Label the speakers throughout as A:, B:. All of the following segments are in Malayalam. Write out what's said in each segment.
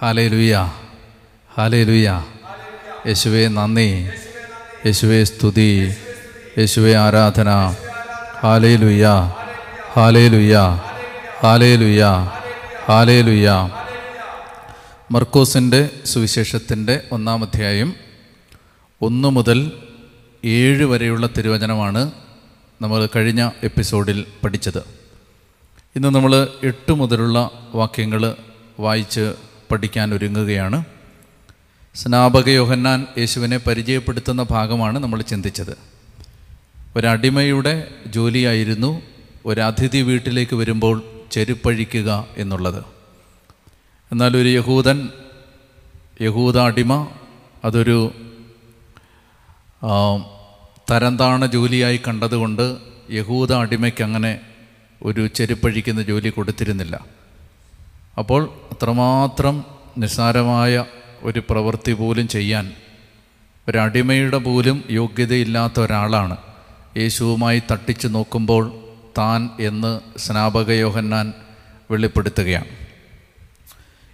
A: ഹാലേ ലുയ്യ ഹാലേ ലുയ്യ യേശുവെ നന്ദി. യേശുവെ സ്തുതി. യേശുവെ ആരാധന. ഹാലേ ലുയ്യ ഹാലേ ലുയ്യ ഹാലേ ലുയ്യ ഹാലേ ലുയ്യ മർക്കോസിന്റെ സുവിശേഷത്തിന്റെ ഒന്നാം അധ്യായം ഒന്ന് മുതൽ ഏഴ് വരെയുള്ള തിരുവചനമാണ് നമ്മൾ കഴിഞ്ഞ എപ്പിസോഡിൽ പഠിച്ചത്. ഇന്ന് നമ്മൾ എട്ട് മുതലുള്ള വാക്യങ്ങൾ വായിച്ച് പഠിക്കാൻ ഒരുങ്ങുകയാണ്. സ്നാപക യോഹന്നാൻ യേശുവിനെ പരിചയപ്പെടുത്തുന്ന ഭാഗമാണ് നമ്മൾ ചിന്തിച്ചത്. ഒരടിമയുടെ ജോലിയായിരുന്നു ഒരതിഥി വീട്ടിലേക്ക് വരുമ്പോൾ ചെരുപ്പഴിക്കുക എന്നുള്ളത്. എന്നാൽ ഒരു യഹൂദൻ യഹൂദ അടിമ അതൊരു തരംതാണ ജോലിയായി കണ്ടതുകൊണ്ട് യഹൂദ അടിമയ്ക്ക് അങ്ങനെ ഒരു ചെരുപ്പഴിക്കുന്ന ജോലി കൊടുത്തിരുന്നില്ല. അപ്പോൾ അത്രമാത്രം നിസ്സാരമായ ഒരു പ്രവൃത്തി പോലും ചെയ്യാൻ ഒരടിമയുടെ പോലും യോഗ്യതയില്ലാത്ത ഒരാളാണ് യേശുവുമായി തട്ടിച്ചു നോക്കുമ്പോൾ താൻ എന്ന് സ്നാപകയോഹന്നാൻ വെളിപ്പെടുത്തുകയാണ്.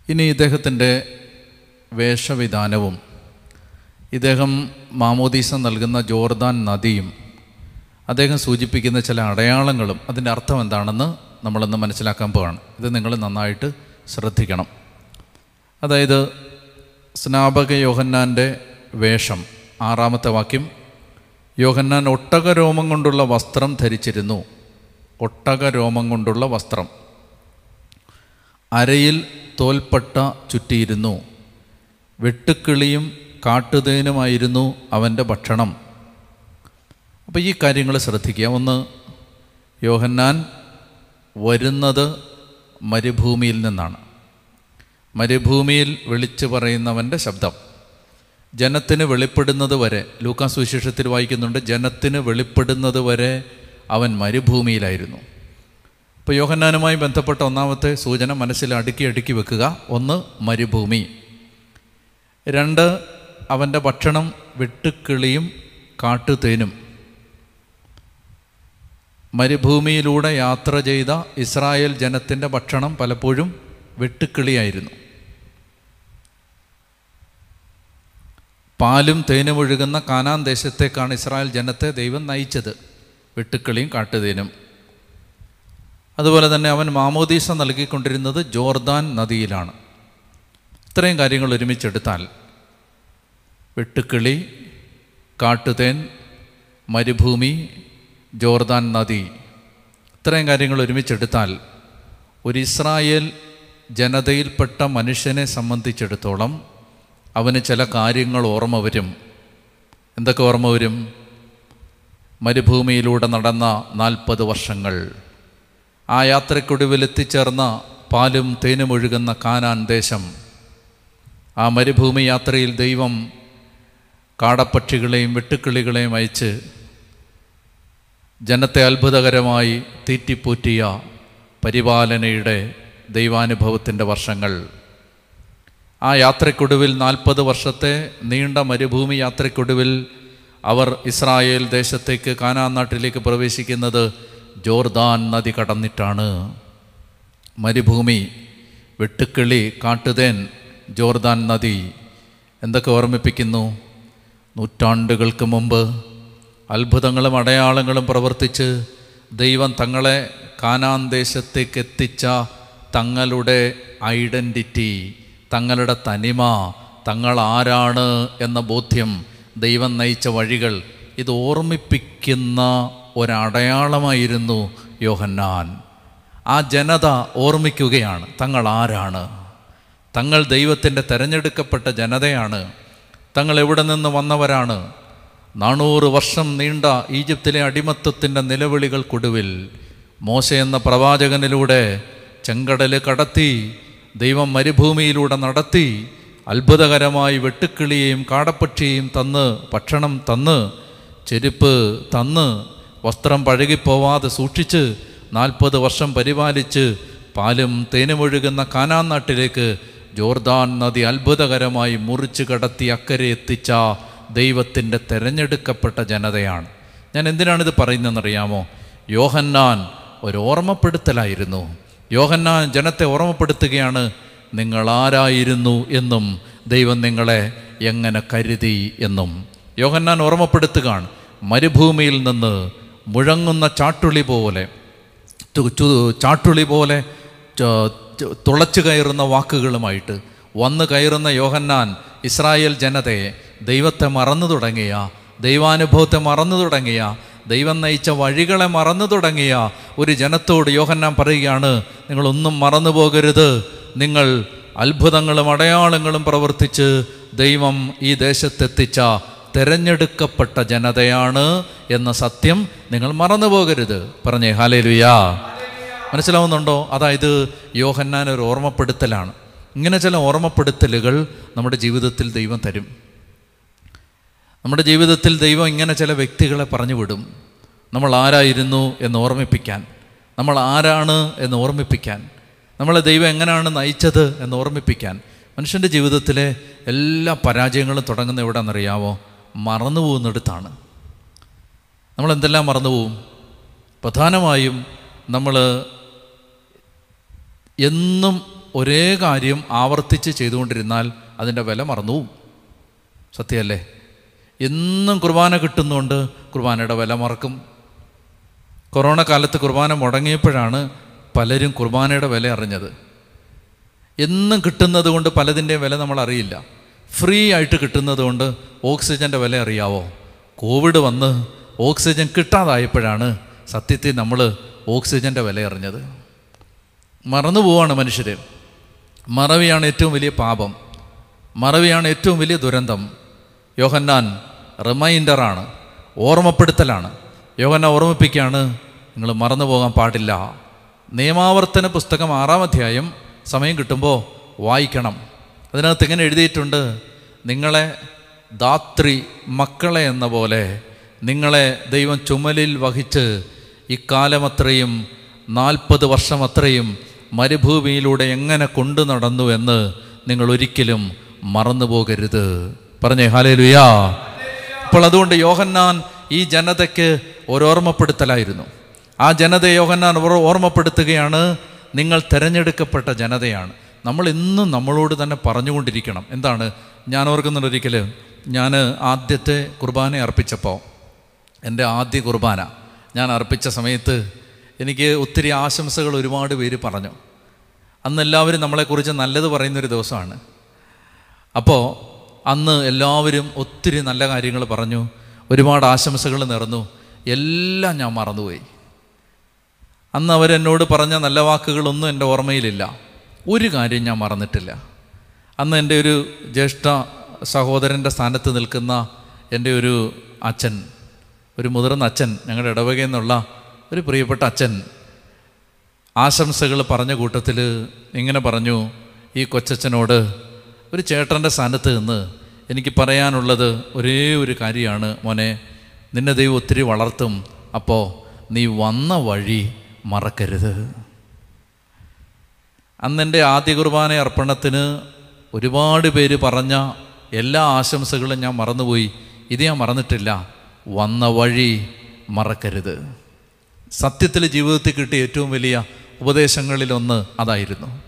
A: ഇനി ഇദ്ദേഹത്തിന്റെ വേഷവിധാനവും ഇദ്ദേഹം മാമോദീസ നൽകുന്ന ജോർദാൻ നദിയും അദ്ദേഹം സൂചിപ്പിക്കുന്ന ചില അടയാളങ്ങളും അതിന്റെ അർത്ഥം എന്താണെന്ന് നമ്മളൊന്ന് മനസ്സിലാക്കാൻ പോവാണ്. ഇത് നിങ്ങൾ നന്നായിട്ട് ശ്രദ്ധിക്കണം. അതായത് സ്നാപക യോഹന്നാന്റെ വേഷം ആറാമത്തെ വാക്യം യോഹന്നാൻ ഒട്ടകരോമം കൊണ്ടുള്ള വസ്ത്രം ധരിച്ചിരുന്നു. ഒട്ടകരോമം കൊണ്ടുള്ള വസ്ത്രം. അരയിൽ തോൽപ്പട്ട ചുറ്റിയിരുന്നു. വെട്ടുക്കിളിയും കാട്ടുതേനുമായിരുന്നു അവന്റെ ഭക്ഷണം. അപ്പോൾ ഈ കാര്യങ്ങൾ ശ്രദ്ധിക്കുക. ഒന്ന് യോഹന്നാൻ വരുന്നത് മരുഭൂമിയിൽ നിന്നാണ്. മരുഭൂമിയിൽ വിളിച്ചു പറയുന്നവന്റെ ശബ്ദം. ജനത്തിന് വെളിപ്പെടുന്നത് വരെ ലൂക്കാസ് സുവിശേഷത്തിൽ വായിക്കുന്നുണ്ട് ജനത്തിന് വെളിപ്പെടുന്നത് വരെ അവൻ മരുഭൂമിയിലായിരുന്നു. ഇപ്പോൾ യോഹന്നാനുമായി ബന്ധപ്പെട്ട ഒന്നാമത്തെ സൂചന മനസ്സിൽ അടുക്കി അടുക്കി വെക്കുക. ഒന്ന് മരുഭൂമി. രണ്ട് അവന്റെ ഭക്ഷണം വെട്ടുക്കിളിയും കാട്ടുതേനും. മരുഭൂമിയിലൂടെ യാത്ര ചെയ്ത ഇസ്രായേൽ ജനത്തിന്റെ ഭക്ഷണം പലപ്പോഴും വെട്ടുക്കിളിയായിരുന്നു. പാലും തേനും ഒഴുകുന്ന കാനാൻ ദേശത്തേക്കാണ് ഇസ്രായേൽ ജനത്തെ ദൈവം നയിച്ചത് വെട്ടുക്കിളിയും കാട്ടുതേനും. അതുപോലെ തന്നെ അവൻ മാമോദീസ നൽകിക്കൊണ്ടിരുന്നത് ജോർദാൻ നദിയിലാണ്. ഇത്രയും കാര്യങ്ങൾ ഒരുമിച്ചെടുത്താൽ വെട്ടുക്കിളി കാട്ടുതേൻ മരുഭൂമി ജോർദാൻ നദി. ഇത്രയും കാര്യങ്ങൾ ഒരുമിച്ചെടുത്താൽ ഒരു ഇസ്രായേൽ ജനതയിൽപ്പെട്ട മനുഷ്യനെ സംബന്ധിച്ചിടത്തോളം അവന് ചില കാര്യങ്ങൾ ഓർമ്മ വരും. എന്തൊക്കെ ഓർമ്മ വരും? മരുഭൂമിയിലൂടെ നടന്ന നാൽപ്പത് വർഷങ്ങൾ. ആ യാത്രയ്ക്കൊടുവിൽ എത്തിച്ചേർന്ന പാലും തേനും ഒഴുകുന്ന കാനാൻ ദേശം. ആ മരുഭൂമി യാത്രയിൽ ദൈവം കാടപ്പക്ഷികളെയും വെട്ടുക്കിളികളെയും അയച്ച് ജനത്തെ അത്ഭുതകരമായി തീറ്റിപ്പൂറ്റിയ പരിപാലനയുടെ ദൈവാനുഭവത്തിന്റെ വർഷങ്ങൾ. ആ യാത്രയ്ക്കൊടുവിൽ നാൽപ്പത് വർഷത്തെ നീണ്ട മരുഭൂമി യാത്രയ്ക്കൊടുവിൽ അവർ ഇസ്രായേൽ ദേശത്തേക്ക് കാനാ നാട്ടിലേക്ക് പ്രവേശിക്കുന്നത് ജോർദാൻ നദി കടന്നിട്ടാണ്. മരുഭൂമി വെട്ടുക്കിളി കാട്ടുതേൻ ജോർദാൻ നദി എന്തൊക്കെ ഓർമ്മിപ്പിക്കുന്നു? നൂറ്റാണ്ടുകൾക്ക് മുമ്പ് അത്ഭുതങ്ങളും അടയാളങ്ങളും പ്രവർത്തിച്ച് ദൈവം തങ്ങളെ കാനാൻ ദേശത്തേക്ക് എത്തിച്ച തങ്ങളുടെ ഐഡന്റിറ്റി തങ്ങളുടെ തനിമ തങ്ങൾ ആരാണ് എന്ന ബോധ്യം ദൈവം നയിച്ച വഴികൾ ഇത് ഓർമ്മിപ്പിക്കുന്ന ഒരടയാളമായിരുന്നു യോഹന്നാൻ. ആ ജനത ഓർമ്മിക്കുകയാണ് തങ്ങൾ ആരാണ് തങ്ങൾ ദൈവത്തിന്റെ തിരഞ്ഞെടുക്കപ്പെട്ട ജനതയാണ്. തങ്ങൾ എവിടെ നിന്ന് വന്നവരാണ്. നാനൂറ് വർഷം നീണ്ട ഈജിപ്തിലെ അടിമത്തത്തിന്റെ നിലവിളികൾക്കൊടുവിൽ മോശ എന്ന പ്രവാചകനിലൂടെ ചെങ്കടൽ കടത്തി ദൈവം മരുഭൂമിയിലൂടെ നടത്തി അത്ഭുതകരമായി വെട്ടുക്കിളിയെയും കാടപ്പക്ഷിയെയും തന്ന് ഭക്ഷണം തന്ന് ചെരുപ്പ് തന്ന് വസ്ത്രം പഴകിപ്പോവാതെ സൂക്ഷിച്ച് നാൽപ്പത് വർഷം പരിപാലിച്ച് പാലും തേനുമൊഴുകുന്ന കാനാൻ നാട്ടിലേക്ക് ജോർദാൻ നദി അത്ഭുതകരമായി മുറിച്ച് കടത്തി അക്കരെ എത്തിച്ച ദൈവത്തിന്റെ തിരഞ്ഞെടുക്കപ്പെട്ട ജനതയാണ്. ഞാൻ എന്തിനാണിത് പറയുന്നതെന്നറിയാമോ? യോഹന്നാൻ ഒരു ഓർമ്മപ്പെടുത്തലായിരുന്നു. യോഹന്നാൻ ജനത്തെ ഓർമ്മപ്പെടുത്തുകയാണ് നിങ്ങൾ ആരായിരുന്നു എന്നും ദൈവം നിങ്ങളെ എങ്ങനെ കരുതി എന്നും. യോഹന്നാൻ ഓർമ്മപ്പെടുത്തുകയാണ് മരുഭൂമിയിൽ നിന്ന് മുഴങ്ങുന്ന ചാട്ടുളി പോലെ ചാട്ടുളി പോലെ തുളച്ചു കയറുന്ന വാക്കുകളുമായിട്ട് വന്ന് കയറുന്ന യോഹന്നാൻ ഇസ്രായേൽ ജനതയെ ദൈവത്തെ മറന്നു തുടങ്ങിയ ദൈവാനുഭവത്തെ മറന്നു തുടങ്ങിയ ദൈവം നയിച്ച വഴികളെ മറന്നു തുടങ്ങിയ ഒരു ജനത്തോട് യോഹന്നാൻ പറയുകയാണ് നിങ്ങളൊന്നും മറന്നു പോകരുത്. നിങ്ങൾ അത്ഭുതങ്ങളും അടയാളങ്ങളും പ്രവർത്തിച്ച് ദൈവം ഈ ദേശത്തെത്തിച്ച തിരഞ്ഞെടുക്കപ്പെട്ട ജനതയാണ് എന്ന സത്യം നിങ്ങൾ മറന്നു പോകരുത്. പറഞ്ഞേ ഹാലേലുയാ മനസ്സിലാവുന്നുണ്ടോ? അതായത് യോഹന്നാൻ ഒരു ഓർമ്മപ്പെടുത്തലാണ്. ഇങ്ങനെ ചില ഓർമ്മപ്പെടുത്തലുകൾ നമ്മുടെ ജീവിതത്തിൽ ദൈവം തരും. നമ്മുടെ ജീവിതത്തിൽ ദൈവം ഇങ്ങനെ ചില വ്യക്തികളെ പറഞ്ഞു വിടും നമ്മൾ ആരായിരുന്നു എന്ന് ഓർമ്മിപ്പിക്കാൻ. നമ്മൾ ആരാണ് എന്ന് ഓർമ്മിപ്പിക്കാൻ. നമ്മളെ ദൈവം എങ്ങനെയാണ് നയിച്ചത് എന്ന് ഓർമ്മിപ്പിക്കാൻ. മനുഷ്യന്റെ ജീവിതത്തിലെ എല്ലാ പരാജയങ്ങളും തുടങ്ങുന്ന എവിടെയാണെന്നറിയാവോ? മറന്നു പോകുന്നിടത്താണ്. നമ്മൾ എന്തെല്ലാം മറന്നു പോവും പ്രധാനമായും നമ്മൾ എന്നും ഒരേ കാര്യം ആവർത്തിച്ച് ചെയ്തുകൊണ്ടിരുന്നാൽ അതിന്റെ വില മറന്നു പോവും സത്യമല്ലേ? എന്നും കുർബാന കിട്ടുന്നുകൊണ്ട് കുർബാനയുടെ വില മറക്കും. കൊറോണ കാലത്ത് കുർബാന മുടങ്ങിയപ്പോഴാണ് പലരും കുർബാനയുടെ വില അറിഞ്ഞത്. എന്നും കിട്ടുന്നത് കൊണ്ട് പലതിന്റെയും വില നമ്മൾ അറിയില്ല. ഫ്രീ ആയിട്ട് കിട്ടുന്നത് കൊണ്ട് ഓക്സിജന്റെ വില അറിയാവോ? കോവിഡ് വന്ന് ഓക്സിജൻ കിട്ടാതായപ്പോഴാണ് സത്യത്തിൽ നമ്മൾ ഓക്സിജന്റെ വില അറിഞ്ഞത്. മറന്നു പോവാണ് മനുഷ്യർ മറവിയാണ് ഏറ്റവും വലിയ പാപം. മറവിയാണ് ഏറ്റവും വലിയ ദുരന്തം. യോഹന്നാൻ റിമൈൻഡറാണ് ഓർമ്മപ്പെടുത്തലാണ്. യോഗന ഓർമ്മിപ്പിക്കുകയാണ് നിങ്ങൾ മറന്നു പോകാൻ പാടില്ല. നിയമാവർത്തന പുസ്തകം ആറാം അധ്യായം സമയം കിട്ടുമ്പോൾ വായിക്കണം. അതിനകത്ത് ഇങ്ങനെ എഴുതിയിട്ടുണ്ട് നിങ്ങളെ ധാത്രി മക്കളെ എന്ന പോലെ നിങ്ങളെ ദൈവം ചുമലിൽ വഹിച്ച് ഇക്കാലമത്രയും നാൽപ്പത് വർഷമത്രയും മരുഭൂമിയിലൂടെ എങ്ങനെ കൊണ്ടു നടന്നു എന്ന് നിങ്ങൾ ഒരിക്കലും മറന്നു പോകരുത്. പറഞ്ഞേ ഹാലേലുയാ. അപ്പോൾ അതുകൊണ്ട് യോഹന്നാൻ ഈ ജനതയ്ക്ക് ഒരോർമ്മപ്പെടുത്തലായിരുന്നു ആ ജനതയെ യോഹന്നാൻ ഓർമ്മപ്പെടുത്തുകയാണ് നിങ്ങൾ തിരഞ്ഞെടുക്കപ്പെട്ട ജനതയാണ്. നമ്മൾ ഇന്നും നമ്മളോട് തന്നെ പറഞ്ഞുകൊണ്ടിരിക്കണം. എന്താണ്? ഞാൻ ഓർക്കുന്നുണ്ട് ഞാൻ ആദ്യത്തെ കുർബാന അർപ്പിച്ചപ്പോൾ എന്റെ ആദ്യ കുർബാന ഞാൻ അർപ്പിച്ച സമയത്ത് എനിക്ക് ഒത്തിരി ആശംസകൾ ഒരുപാട് പേര് പറഞ്ഞു. അന്ന് എല്ലാവരും നമ്മളെക്കുറിച്ച് നല്ലത് പറയുന്നൊരു ദിവസമാണ്. അപ്പോൾ അന്ന് എല്ലാവരും ഒത്തിരി നല്ല കാര്യങ്ങൾ പറഞ്ഞു. ഒരുപാട് ആശംസകൾ നേർന്നു. എല്ലാം ഞാൻ മറന്നുപോയി. അന്ന് അവരെന്നോട് പറഞ്ഞ നല്ല വാക്കുകളൊന്നും എന്റെ ഓർമ്മയിലില്ല. ഒരു കാര്യം ഞാൻ മറന്നിട്ടില്ല. അന്ന് എന്റെ ഒരു ജ്യേഷ്ഠ സഹോദരന്റെ സ്ഥാനത്ത് നിൽക്കുന്ന എന്റെ ഒരു അച്ഛൻ ഒരു മുതിർന്ന അച്ഛൻ ഞങ്ങളുടെ ഇടവകയിൽ നിന്നുള്ള ഒരു പ്രിയപ്പെട്ട അച്ഛൻ ആശംസകൾ പറഞ്ഞ കൂട്ടത്തിൽ ഇങ്ങനെ പറഞ്ഞു. ഈ കൊച്ചച്ഛനോട് ഒരു ചേട്ടന്റെ സ്ഥാനത്ത് നിന്ന് എനിക്ക് പറയാനുള്ളത് ഒരേ ഒരു കാര്യമാണ് മോനെ. നിന്നെ ദൈവം ഒത്തിരി വളർത്തും. അപ്പോൾ നീ വന്ന വഴി മറക്കരുത്. അന്നെന്റെ ആദ്യ കുർബാന അർപ്പണത്തിന് ഒരുപാട് പേര് പറഞ്ഞ എല്ലാ ആശംസകളും ഞാൻ മറന്നുപോയി. ഇത് ഞാൻ മറന്നിട്ടില്ല. വന്ന വഴി മറക്കരുത്. സത്യത്തിൽ ജീവിതത്തിൽ കിട്ടിയ ഏറ്റവും വലിയ ഉപദേശങ്ങളിലൊന്ന് അതായിരുന്നു.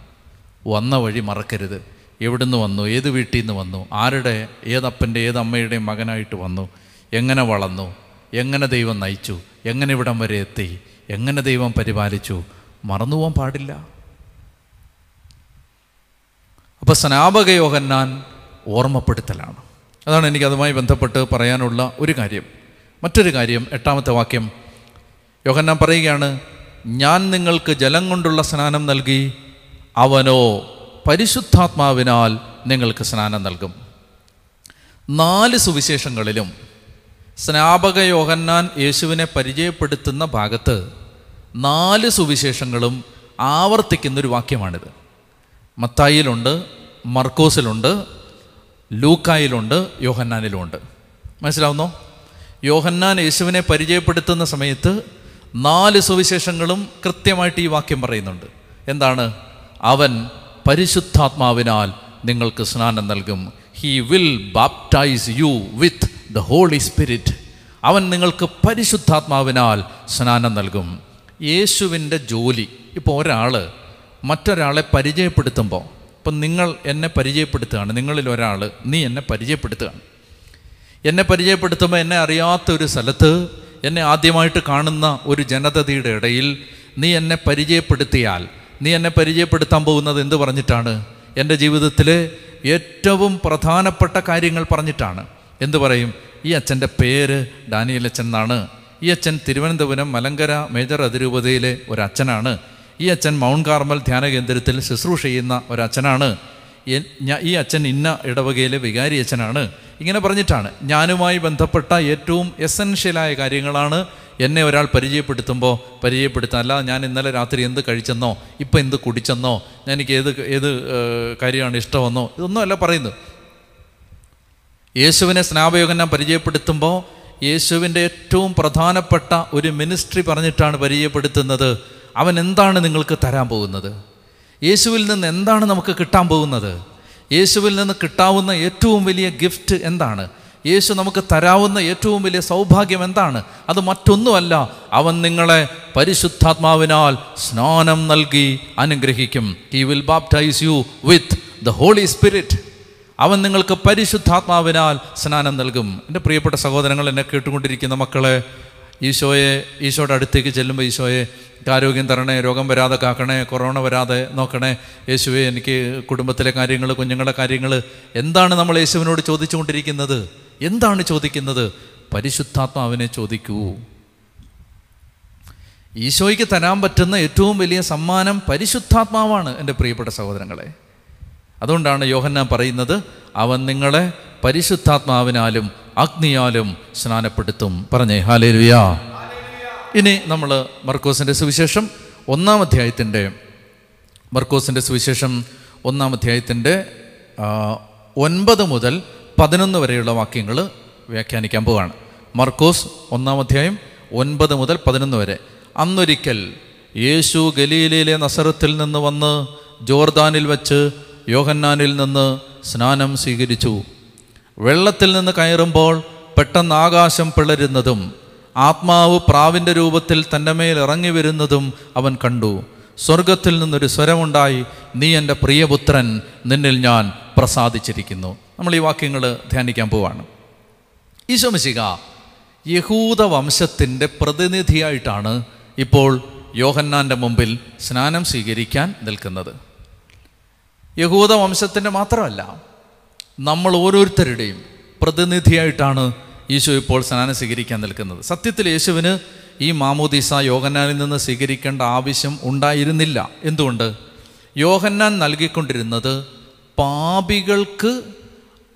A: വന്ന വഴി മറക്കരുത്. എവിടുന്ന് വന്നു? ഏത് വീട്ടിൽ നിന്ന് വന്നു? ആരുടെ ഏതപ്പന്റെ ഏതമ്മയുടെയും മകനായിട്ട് വന്നു? എങ്ങനെ വളർന്നു? എങ്ങനെ ദൈവം നയിച്ചു? എങ്ങനെ ഇവിടം വരെ എത്തി? എങ്ങനെ ദൈവം പരിപാലിച്ചു? മറന്നു പോകാൻ പാടില്ല. അപ്പോൾ സ്നാപക യോഹന്നാൻ ഓർമ്മപ്പെടുത്തലാണ്. അതാണ് എനിക്ക് അതുമായി ബന്ധപ്പെട്ട് പറയാനുള്ള ഒരു കാര്യം. മറ്റൊരു കാര്യം എട്ടാമത്തെ വാക്യം. യോഹന്നാൻ പറയുകയാണ് ഞാൻ നിങ്ങൾക്ക് ജലം കൊണ്ടുള്ള സ്നാനം നൽകി അവനോ പരിശുദ്ധാത്മാവിനാൽ നിങ്ങൾക്ക് സ്നാനം നൽകും. നാല് സുവിശേഷങ്ങളിലും സ്നാപക യോഹന്നാൻ യേശുവിനെ പരിചയപ്പെടുത്തുന്ന ഭാഗത്ത് നാല് സുവിശേഷങ്ങളും ആവർത്തിക്കുന്നൊരു വാക്യമാണിത്. മത്തായിലുണ്ട് മർക്കോസിലുണ്ട് ലൂക്കായിലുണ്ട് യോഹന്നാനിലുമുണ്ട്. മനസ്സിലാവുന്നോ? യോഹന്നാൻ യേശുവിനെ പരിചയപ്പെടുത്തുന്ന സമയത്ത് നാല് സുവിശേഷങ്ങളും കൃത്യമായിട്ട് ഈ വാക്യം പറയുന്നുണ്ട്. എന്താണ്? അവൻ പരിശുദ്ധാത്മാവിനാൽ നിങ്ങൾക്ക് സ്നാനം നൽകും. He will baptise you with the Holy Spirit അവൻ നിങ്ങൾക്ക് പരിശുദ്ധാത്മാവിനാൽ സ്നാനം നൽകും. യേശുവിന്റെ ജോലി. ഇപ്പോൾ ഒരാൾ മറ്റൊരാളെ പരിചയപ്പെടുത്തുമ്പോൾ ഇപ്പം നിങ്ങൾ എന്നെ പരിചയപ്പെടുത്തുകയാണ്. നിങ്ങളിൽ ഒരാൾ നീ എന്നെ പരിചയപ്പെടുത്തുകയാണ്. എന്നെ പരിചയപ്പെടുത്തുമ്പോൾ എന്നെ അറിയാത്ത ഒരു സ്ഥലത്ത് എന്നെ ആദ്യമായിട്ട് കാണുന്ന ഒരു ജനതയുടെ ഇടയിൽ നീ എന്നെ പരിചയപ്പെടുത്തിയാൽ നീ എന്നെ പരിചയപ്പെടുത്താൻ പോകുന്നത് എന്ത് പറഞ്ഞിട്ടാണ്? എന്റെ ജീവിതത്തിൽ ഏറ്റവും പ്രധാനപ്പെട്ട കാര്യങ്ങൾ പറഞ്ഞിട്ടാണ്. എന്ത് പറയും? ഈ അച്ഛന്റെ പേര് ഡാനിയൽ അച്ഛൻ എന്നാണ്. ഈ അച്ഛൻ തിരുവനന്തപുരം മലങ്കര മേജർ അതിരൂപതയിലെ ഒരു അച്ഛനാണ് ഈ അച്ഛൻ മൗണ്ട് കാർമൽ ധ്യാന കേന്ദ്രത്തിൽ ശുശ്രൂഷ ചെയ്യുന്ന ഒരച്ഛനാണ്. ഈ അച്ഛൻ ഇന്ന ഇടവകയിലെ വികാരി അച്ഛനാണ്. ഇങ്ങനെ പറഞ്ഞിട്ടാണ്. ഞാനുമായി ബന്ധപ്പെട്ട ഏറ്റവും എസൻഷ്യലായ കാര്യങ്ങളാണ് എന്നെ ഒരാൾ പരിചയപ്പെടുത്തുമ്പോൾ പരിചയപ്പെടുത്താൻ അല്ല ഞാൻ ഇന്നലെ രാത്രി എന്ത് കഴിച്ചെന്നോ ഇപ്പം എന്ത് കുടിച്ചെന്നോ എനിക്ക് ഏത് ഏത് കാര്യമാണ് ഇഷ്ടമെന്നോ ഇതൊന്നുമല്ല പറയുന്നു പറയുന്നത്. യേശുവിനെ സ്നാപയോഗം പരിചയപ്പെടുത്തുമ്പോൾ യേശുവിന്റെ ഏറ്റവും പ്രധാനപ്പെട്ട ഒരു മിനിസ്ട്രി പറഞ്ഞിട്ടാണ് പരിചയപ്പെടുത്തുന്നത്. അവൻ എന്താണ് നിങ്ങൾക്ക് തരാൻ പോകുന്നത്? യേശുവിൽ നിന്ന് എന്താണ് നമുക്ക് കിട്ടാൻ പോകുന്നത്? യേശുവിൽ നിന്ന് കിട്ടാവുന്ന ഏറ്റവും വലിയ ഗിഫ്റ്റ് എന്താണ്? യേശു നമുക്ക് തരാവുന്ന ഏറ്റവും വലിയ സൗഭാഗ്യം എന്താണ്? അത് മറ്റൊന്നുമല്ല അവൻ നിങ്ങളെ പരിശുദ്ധാത്മാവിനാൽ സ്നാനം നൽകി അനുഗ്രഹിക്കും. He will baptise you with the Holy Spirit അവൻ നിങ്ങൾക്ക് പരിശുദ്ധാത്മാവിനാൽ സ്നാനം നൽകും. എന്റെ പ്രിയപ്പെട്ട സഹോദരങ്ങൾ എന്നെ കേട്ടുകൊണ്ടിരിക്കുന്ന മക്കളെ ഈശോയെ ഈശോയുടെ അടുത്തേക്ക് ചെല്ലുമ്പോൾ ഈശോയെ ആരോഗ്യം തരണേ രോഗം വരാതെ കാക്കണേ കൊറോണ വരാതെ നോക്കണേ യേശുവെ എനിക്ക് കുടുംബത്തിലെ കാര്യങ്ങൾ കുഞ്ഞുങ്ങളുടെ കാര്യങ്ങൾ എന്താണ് നമ്മൾ യേശുവിനോട് ചോദിച്ചുകൊണ്ടിരിക്കുന്നത്? എന്താണ് ചോദിക്കുന്നത്? പരിശുദ്ധാത്മാവിനെ ചോദിക്കൂ. ഈശോയ്ക്ക് തരാൻ പറ്റുന്ന ഏറ്റവും വലിയ സമ്മാനം പരിശുദ്ധാത്മാവാണ് എന്റെ പ്രിയപ്പെട്ട സഹോദരങ്ങളെ. അതുകൊണ്ടാണ് യോഹന്നാൻ പറയുന്നത് അവൻ നിങ്ങളെ പരിശുദ്ധാത്മാവിനാലും അഗ്നിയാലും സ്നാനപ്പെടുത്തും. പറഞ്ഞേ ഹാലേലുയാ. ഇനി നമ്മൾ മർക്കോസിന്റെ സുവിശേഷം ഒന്നാം അധ്യായത്തിന്റെ മർക്കോസിന്റെ സുവിശേഷം ഒന്നാം അധ്യായത്തിന്റെ ഒൻപത് മുതൽ പതിനൊന്ന് വരെയുള്ള വാക്യങ്ങൾ വ്യാഖ്യാനിക്കാൻ പോവുകയാണ് മർക്കോസ് ഒന്നാം അധ്യായം ഒൻപത് മുതൽ പതിനൊന്ന് വരെ. അന്നൊരിക്കൽ യേശു ഗലീലയിലെ നസറത്തിൽ നിന്ന് വന്ന് ജോർദാനിൽ വച്ച് യോഹന്നാനിൽ നിന്ന് സ്നാനം സ്വീകരിച്ചു. വെള്ളത്തിൽ നിന്ന് കയറുമ്പോൾ പെട്ടെന്ന് ആകാശം പിളരുന്നതും ആത്മാവ് പ്രാവിന്റെ രൂപത്തിൽ തന്റെ മേൽ ഇറങ്ങി വരുന്നതും അവൻ കണ്ടു. സ്വർഗത്തിൽ നിന്നൊരു സ്വരമുണ്ടായി നീ എന്റെ പ്രിയപുത്രൻ നിന്നിൽ ഞാൻ പ്രസാദിച്ചിരിക്കുന്നു. നമ്മൾ ഈ വാക്യങ്ങൾ ധ്യാനിക്കാൻ പോവാണ്. ഈശോമിശിക യഹൂദ വംശത്തിന്റെ പ്രതിനിധിയായിട്ടാണ് ഇപ്പോൾ യോഹന്നാന്റെ മുമ്പിൽ സ്നാനം സ്വീകരിക്കാൻ നിൽക്കുന്നത്. യഹൂദ വംശത്തിന്റെ മാത്രമല്ല നമ്മൾ ഓരോരുത്തരുടെയും പ്രതിനിധിയായിട്ടാണ് യേശു ഇപ്പോൾ സ്നാനം സ്വീകരിക്കാൻ നിൽക്കുന്നത്. സത്യത്തിൽ യേശുവിന് ഈ മാമോദീസ യോഹന്നാനിൽ നിന്ന് സ്വീകരിക്കേണ്ട ആവശ്യം ഉണ്ടായിരുന്നില്ല. എന്തുകൊണ്ട്? യോഹന്നാൻ നൽകിക്കൊണ്ടിരുന്നത് പാപികൾക്ക്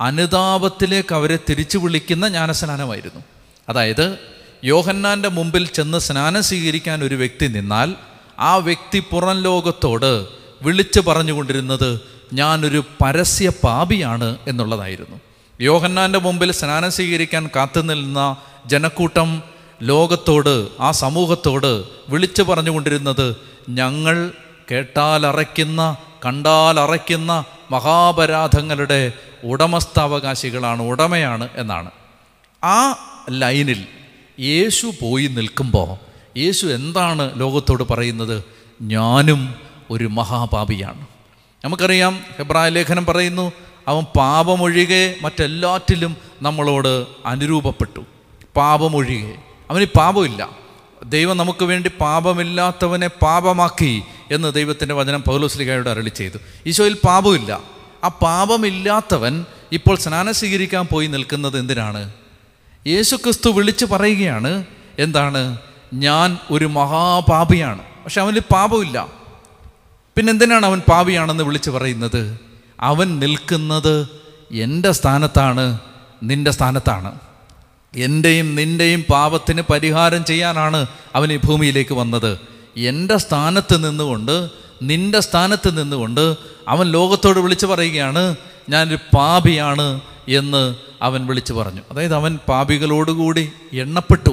A: അനുതാപത്തിലേക്ക് അവരെ തിരിച്ചു വിളിക്കുന്ന ജ്ഞാനസ്നാനമായിരുന്നു. അതായത് യോഹന്നാന്റെ മുമ്പിൽ ചെന്ന് സ്നാനം സ്വീകരിക്കാൻ ഒരു വ്യക്തി നിന്നാൽ ആ വ്യക്തി പുറം ലോകത്തോട് വിളിച്ചു പറഞ്ഞുകൊണ്ടിരുന്നത് ഞാനൊരു പരസ്യ പാപിയാണ് എന്നുള്ളതായിരുന്നു. യോഹന്നാന്റെ മുമ്പിൽ സ്നാനം സ്വീകരിക്കാൻ കാത്തുനിന്ന ജനക്കൂട്ടം ലോകത്തോട് ആ സമൂഹത്തോട് വിളിച്ചു പറഞ്ഞുകൊണ്ടിരുന്നത് ഞങ്ങൾ കേട്ടാലറയ്ക്കുന്ന കണ്ടാലറയ്ക്കുന്ന മഹാപരാധങ്ങളുടെ ഉടമസ്ഥാവകാശികളാണ് ഉടമയാണ് എന്നാണ്. ആ ലൈനിൽ യേശു പോയി നിൽക്കുമ്പോൾ യേശു എന്താണ് ലോകത്തോട് പറയുന്നത്? ഞാനും ഒരു മഹാപാപിയാണ്. നമുക്കറിയാം ഹെബ്രായ ലേഖനം പറയുന്നു അവൻ പാപമൊഴികെ മറ്റെല്ലാറ്റിലും നമ്മളോട് അനുരൂപപ്പെട്ടു. പാപമൊഴികെ. അവന് പാപമില്ല. ദൈവം നമുക്ക് വേണ്ടി പാപമില്ലാത്തവനെ പാപമാക്കി എന്ന് ദൈവത്തിന്റെ വചനം പൗലോസ്ലികായോട് അരളി ചെയ്തു. ഈശോയിൽ പാപമില്ല. ആ പാപമില്ലാത്തവൻ ഇപ്പോൾ സ്നാനം സ്വീകരിക്കാൻ പോയി നിൽക്കുന്നത് എന്തിനാണ്? യേശുക്രിസ്തു വിളിച്ച് പറയുകയാണ് എന്താണ്? ഞാൻ ഒരു മഹാപാപിയാണ്. പക്ഷെ അവനിൽ പാപമില്ല. പിന്നെന്തിനാണ് അവൻ പാവിയാണെന്ന് വിളിച്ച് പറയുന്നത്? അവൻ നിൽക്കുന്നത് എന്റെ സ്ഥാനത്താണ് നിന്റെ സ്ഥാനത്താണ്. എന്റെയും നിന്റെയും പാപത്തിന് പരിഹാരം ചെയ്യാനാണ് അവൻ ഈ ഭൂമിയിലേക്ക് വന്നത്. എന്റെ സ്ഥാനത്ത് നിന്നുകൊണ്ട് നിന്റെ സ്ഥാനത്ത് നിന്നുകൊണ്ട് അവൻ ലോകത്തോട് വിളിച്ചു പറയുകയാണ് ഞാനൊരു പാപിയാണ് എന്ന് അവൻ വിളിച്ചു പറഞ്ഞു. അതായത് അവൻ പാപികളോടുകൂടി എണ്ണപ്പെട്ടു.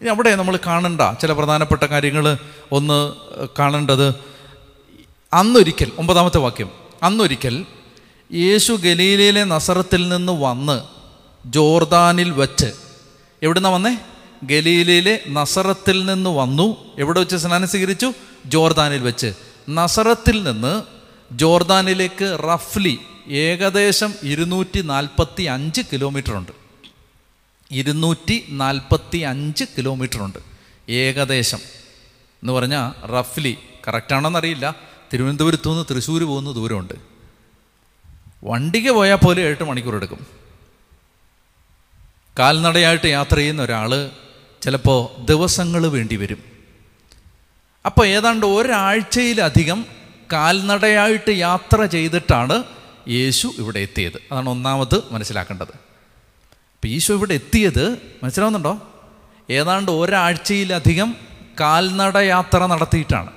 A: ഇനി അവിടെ നമ്മൾ കാണണ്ട ചില പ്രധാനപ്പെട്ട കാര്യങ്ങൾ ഒന്ന് കാണേണ്ടത് അന്നൊരിക്കൽ ഒമ്പതാമത്തെ വാക്യം അന്നൊരിക്കൽ യേശു ഗലീലയിലെ നസറത്തിൽ നിന്ന് വന്ന് ജോർദാനിൽ വച്ച്. എവിടുന്ന വന്നേ? ഗലീലയിലെ നസറത്തിൽ നിന്ന് വന്നു. എവിടെ വെച്ച് സ്നാനം സ്വീകരിച്ചു? ജോർദാനിൽ വെച്ച്. നസറത്തിൽ നിന്ന് ജോർദാനിലേക്ക് റഫ്ലി ഏകദേശം ഇരുന്നൂറ്റി നാൽപ്പത്തി അഞ്ച് കിലോമീറ്റർ ഉണ്ട് ഇരുന്നൂറ്റി നാൽപ്പത്തി അഞ്ച് കിലോമീറ്റർ ഉണ്ട് ഏകദേശം. എന്ന് പറഞ്ഞാൽ റഫ്ലി കറക്റ്റാണോന്നറിയില്ല തിരുവനന്തപുരത്തു നിന്ന് തൃശ്ശൂർ പോകുന്ന ദൂരമുണ്ട്. വണ്ടിക്ക് പോയാൽ പോലും എട്ട് മണിക്കൂർ എടുക്കും. കാൽനടയായിട്ട് യാത്ര ചെയ്യുന്ന ഒരാൾ ചിലപ്പോൾ ദിവസങ്ങൾ വേണ്ടി വരും. അപ്പോൾ ഏതാണ്ട് ഒരാഴ്ചയിലധികം കാൽനടയായിട്ട് യാത്ര ചെയ്തിട്ടാണ് യേശു ഇവിടെ എത്തിയത്. അതാണ് ഒന്നാമത് മനസ്സിലാക്കേണ്ടത്. അപ്പം ഈശോ ഇവിടെ എത്തിയത് മനസ്സിലാവുന്നുണ്ടോ? ഏതാണ്ട് ഒരാഴ്ചയിലധികം കാൽനട യാത്ര നടത്തിയിട്ടാണ്.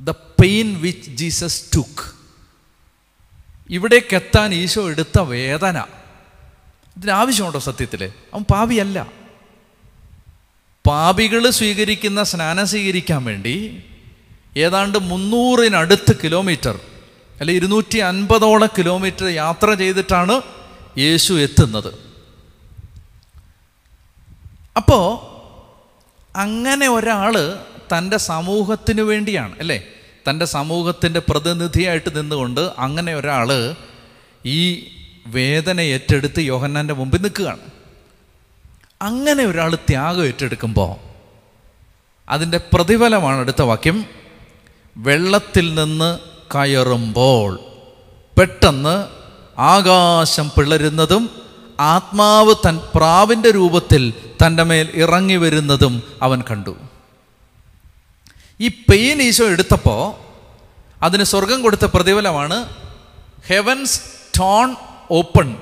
A: The pain which Jesus took ഇവിടേക്കെത്താൻ Isho എടുത്ത വേദന. ഇതിനാവശ്യമുണ്ടോ സത്യത്തിൽ അവൻ പാപിയല്ല. പാപികൾ സ്വീകരിക്കുന്ന സ്നാനം സ്വീകരിക്കാൻ വേണ്ടി ഏതാണ്ട് മുന്നൂറിനടുത്ത് കിലോമീറ്റർ അല്ലെ ഇരുന്നൂറ്റി അൻപതോളം കിലോമീറ്റർ യാത്ര ചെയ്തിട്ടാണ് യേശു എത്തുന്നത്. അപ്പോൾ അങ്ങനെ ഒരാൾ തന്റെ സമൂഹത്തിന് വേണ്ടിയാണ് അല്ലേ? തന്റെ സമൂഹത്തിന്റെ പ്രതിനിധിയായിട്ട് നിന്നുകൊണ്ട് അങ്ങനെ ഒരാൾ ഈ വേദന ഏറ്റെടുത്ത് യോഹന്നാന്റെ മുമ്പിൽ നിൽക്കുകയാണ്. അങ്ങനെ ഒരാൾ ത്യാഗം ഏറ്റെടുക്കുമ്പോൾ അതിന്റെ പ്രതിഫലമാണ് അടുത്ത വാക്യം വെള്ളത്തിൽ നിന്ന് കയറുമ്പോൾ പെട്ടെന്ന് ആകാശം പിളരുന്നതും ആത്മാവ് തൻ പ്രാവിന്റെ രൂപത്തിൽ തന്റെ മേൽ ഇറങ്ങി വരുന്നതും അവൻ കണ്ടു. ഈ പെയിൻ ഈശോ എടുത്തപ്പോൾ അതിന് സ്വർഗം കൊടുത്ത പ്രതിഫലമാണ് ഹെവൻസ് ടോൺ ഓപ്പൺ.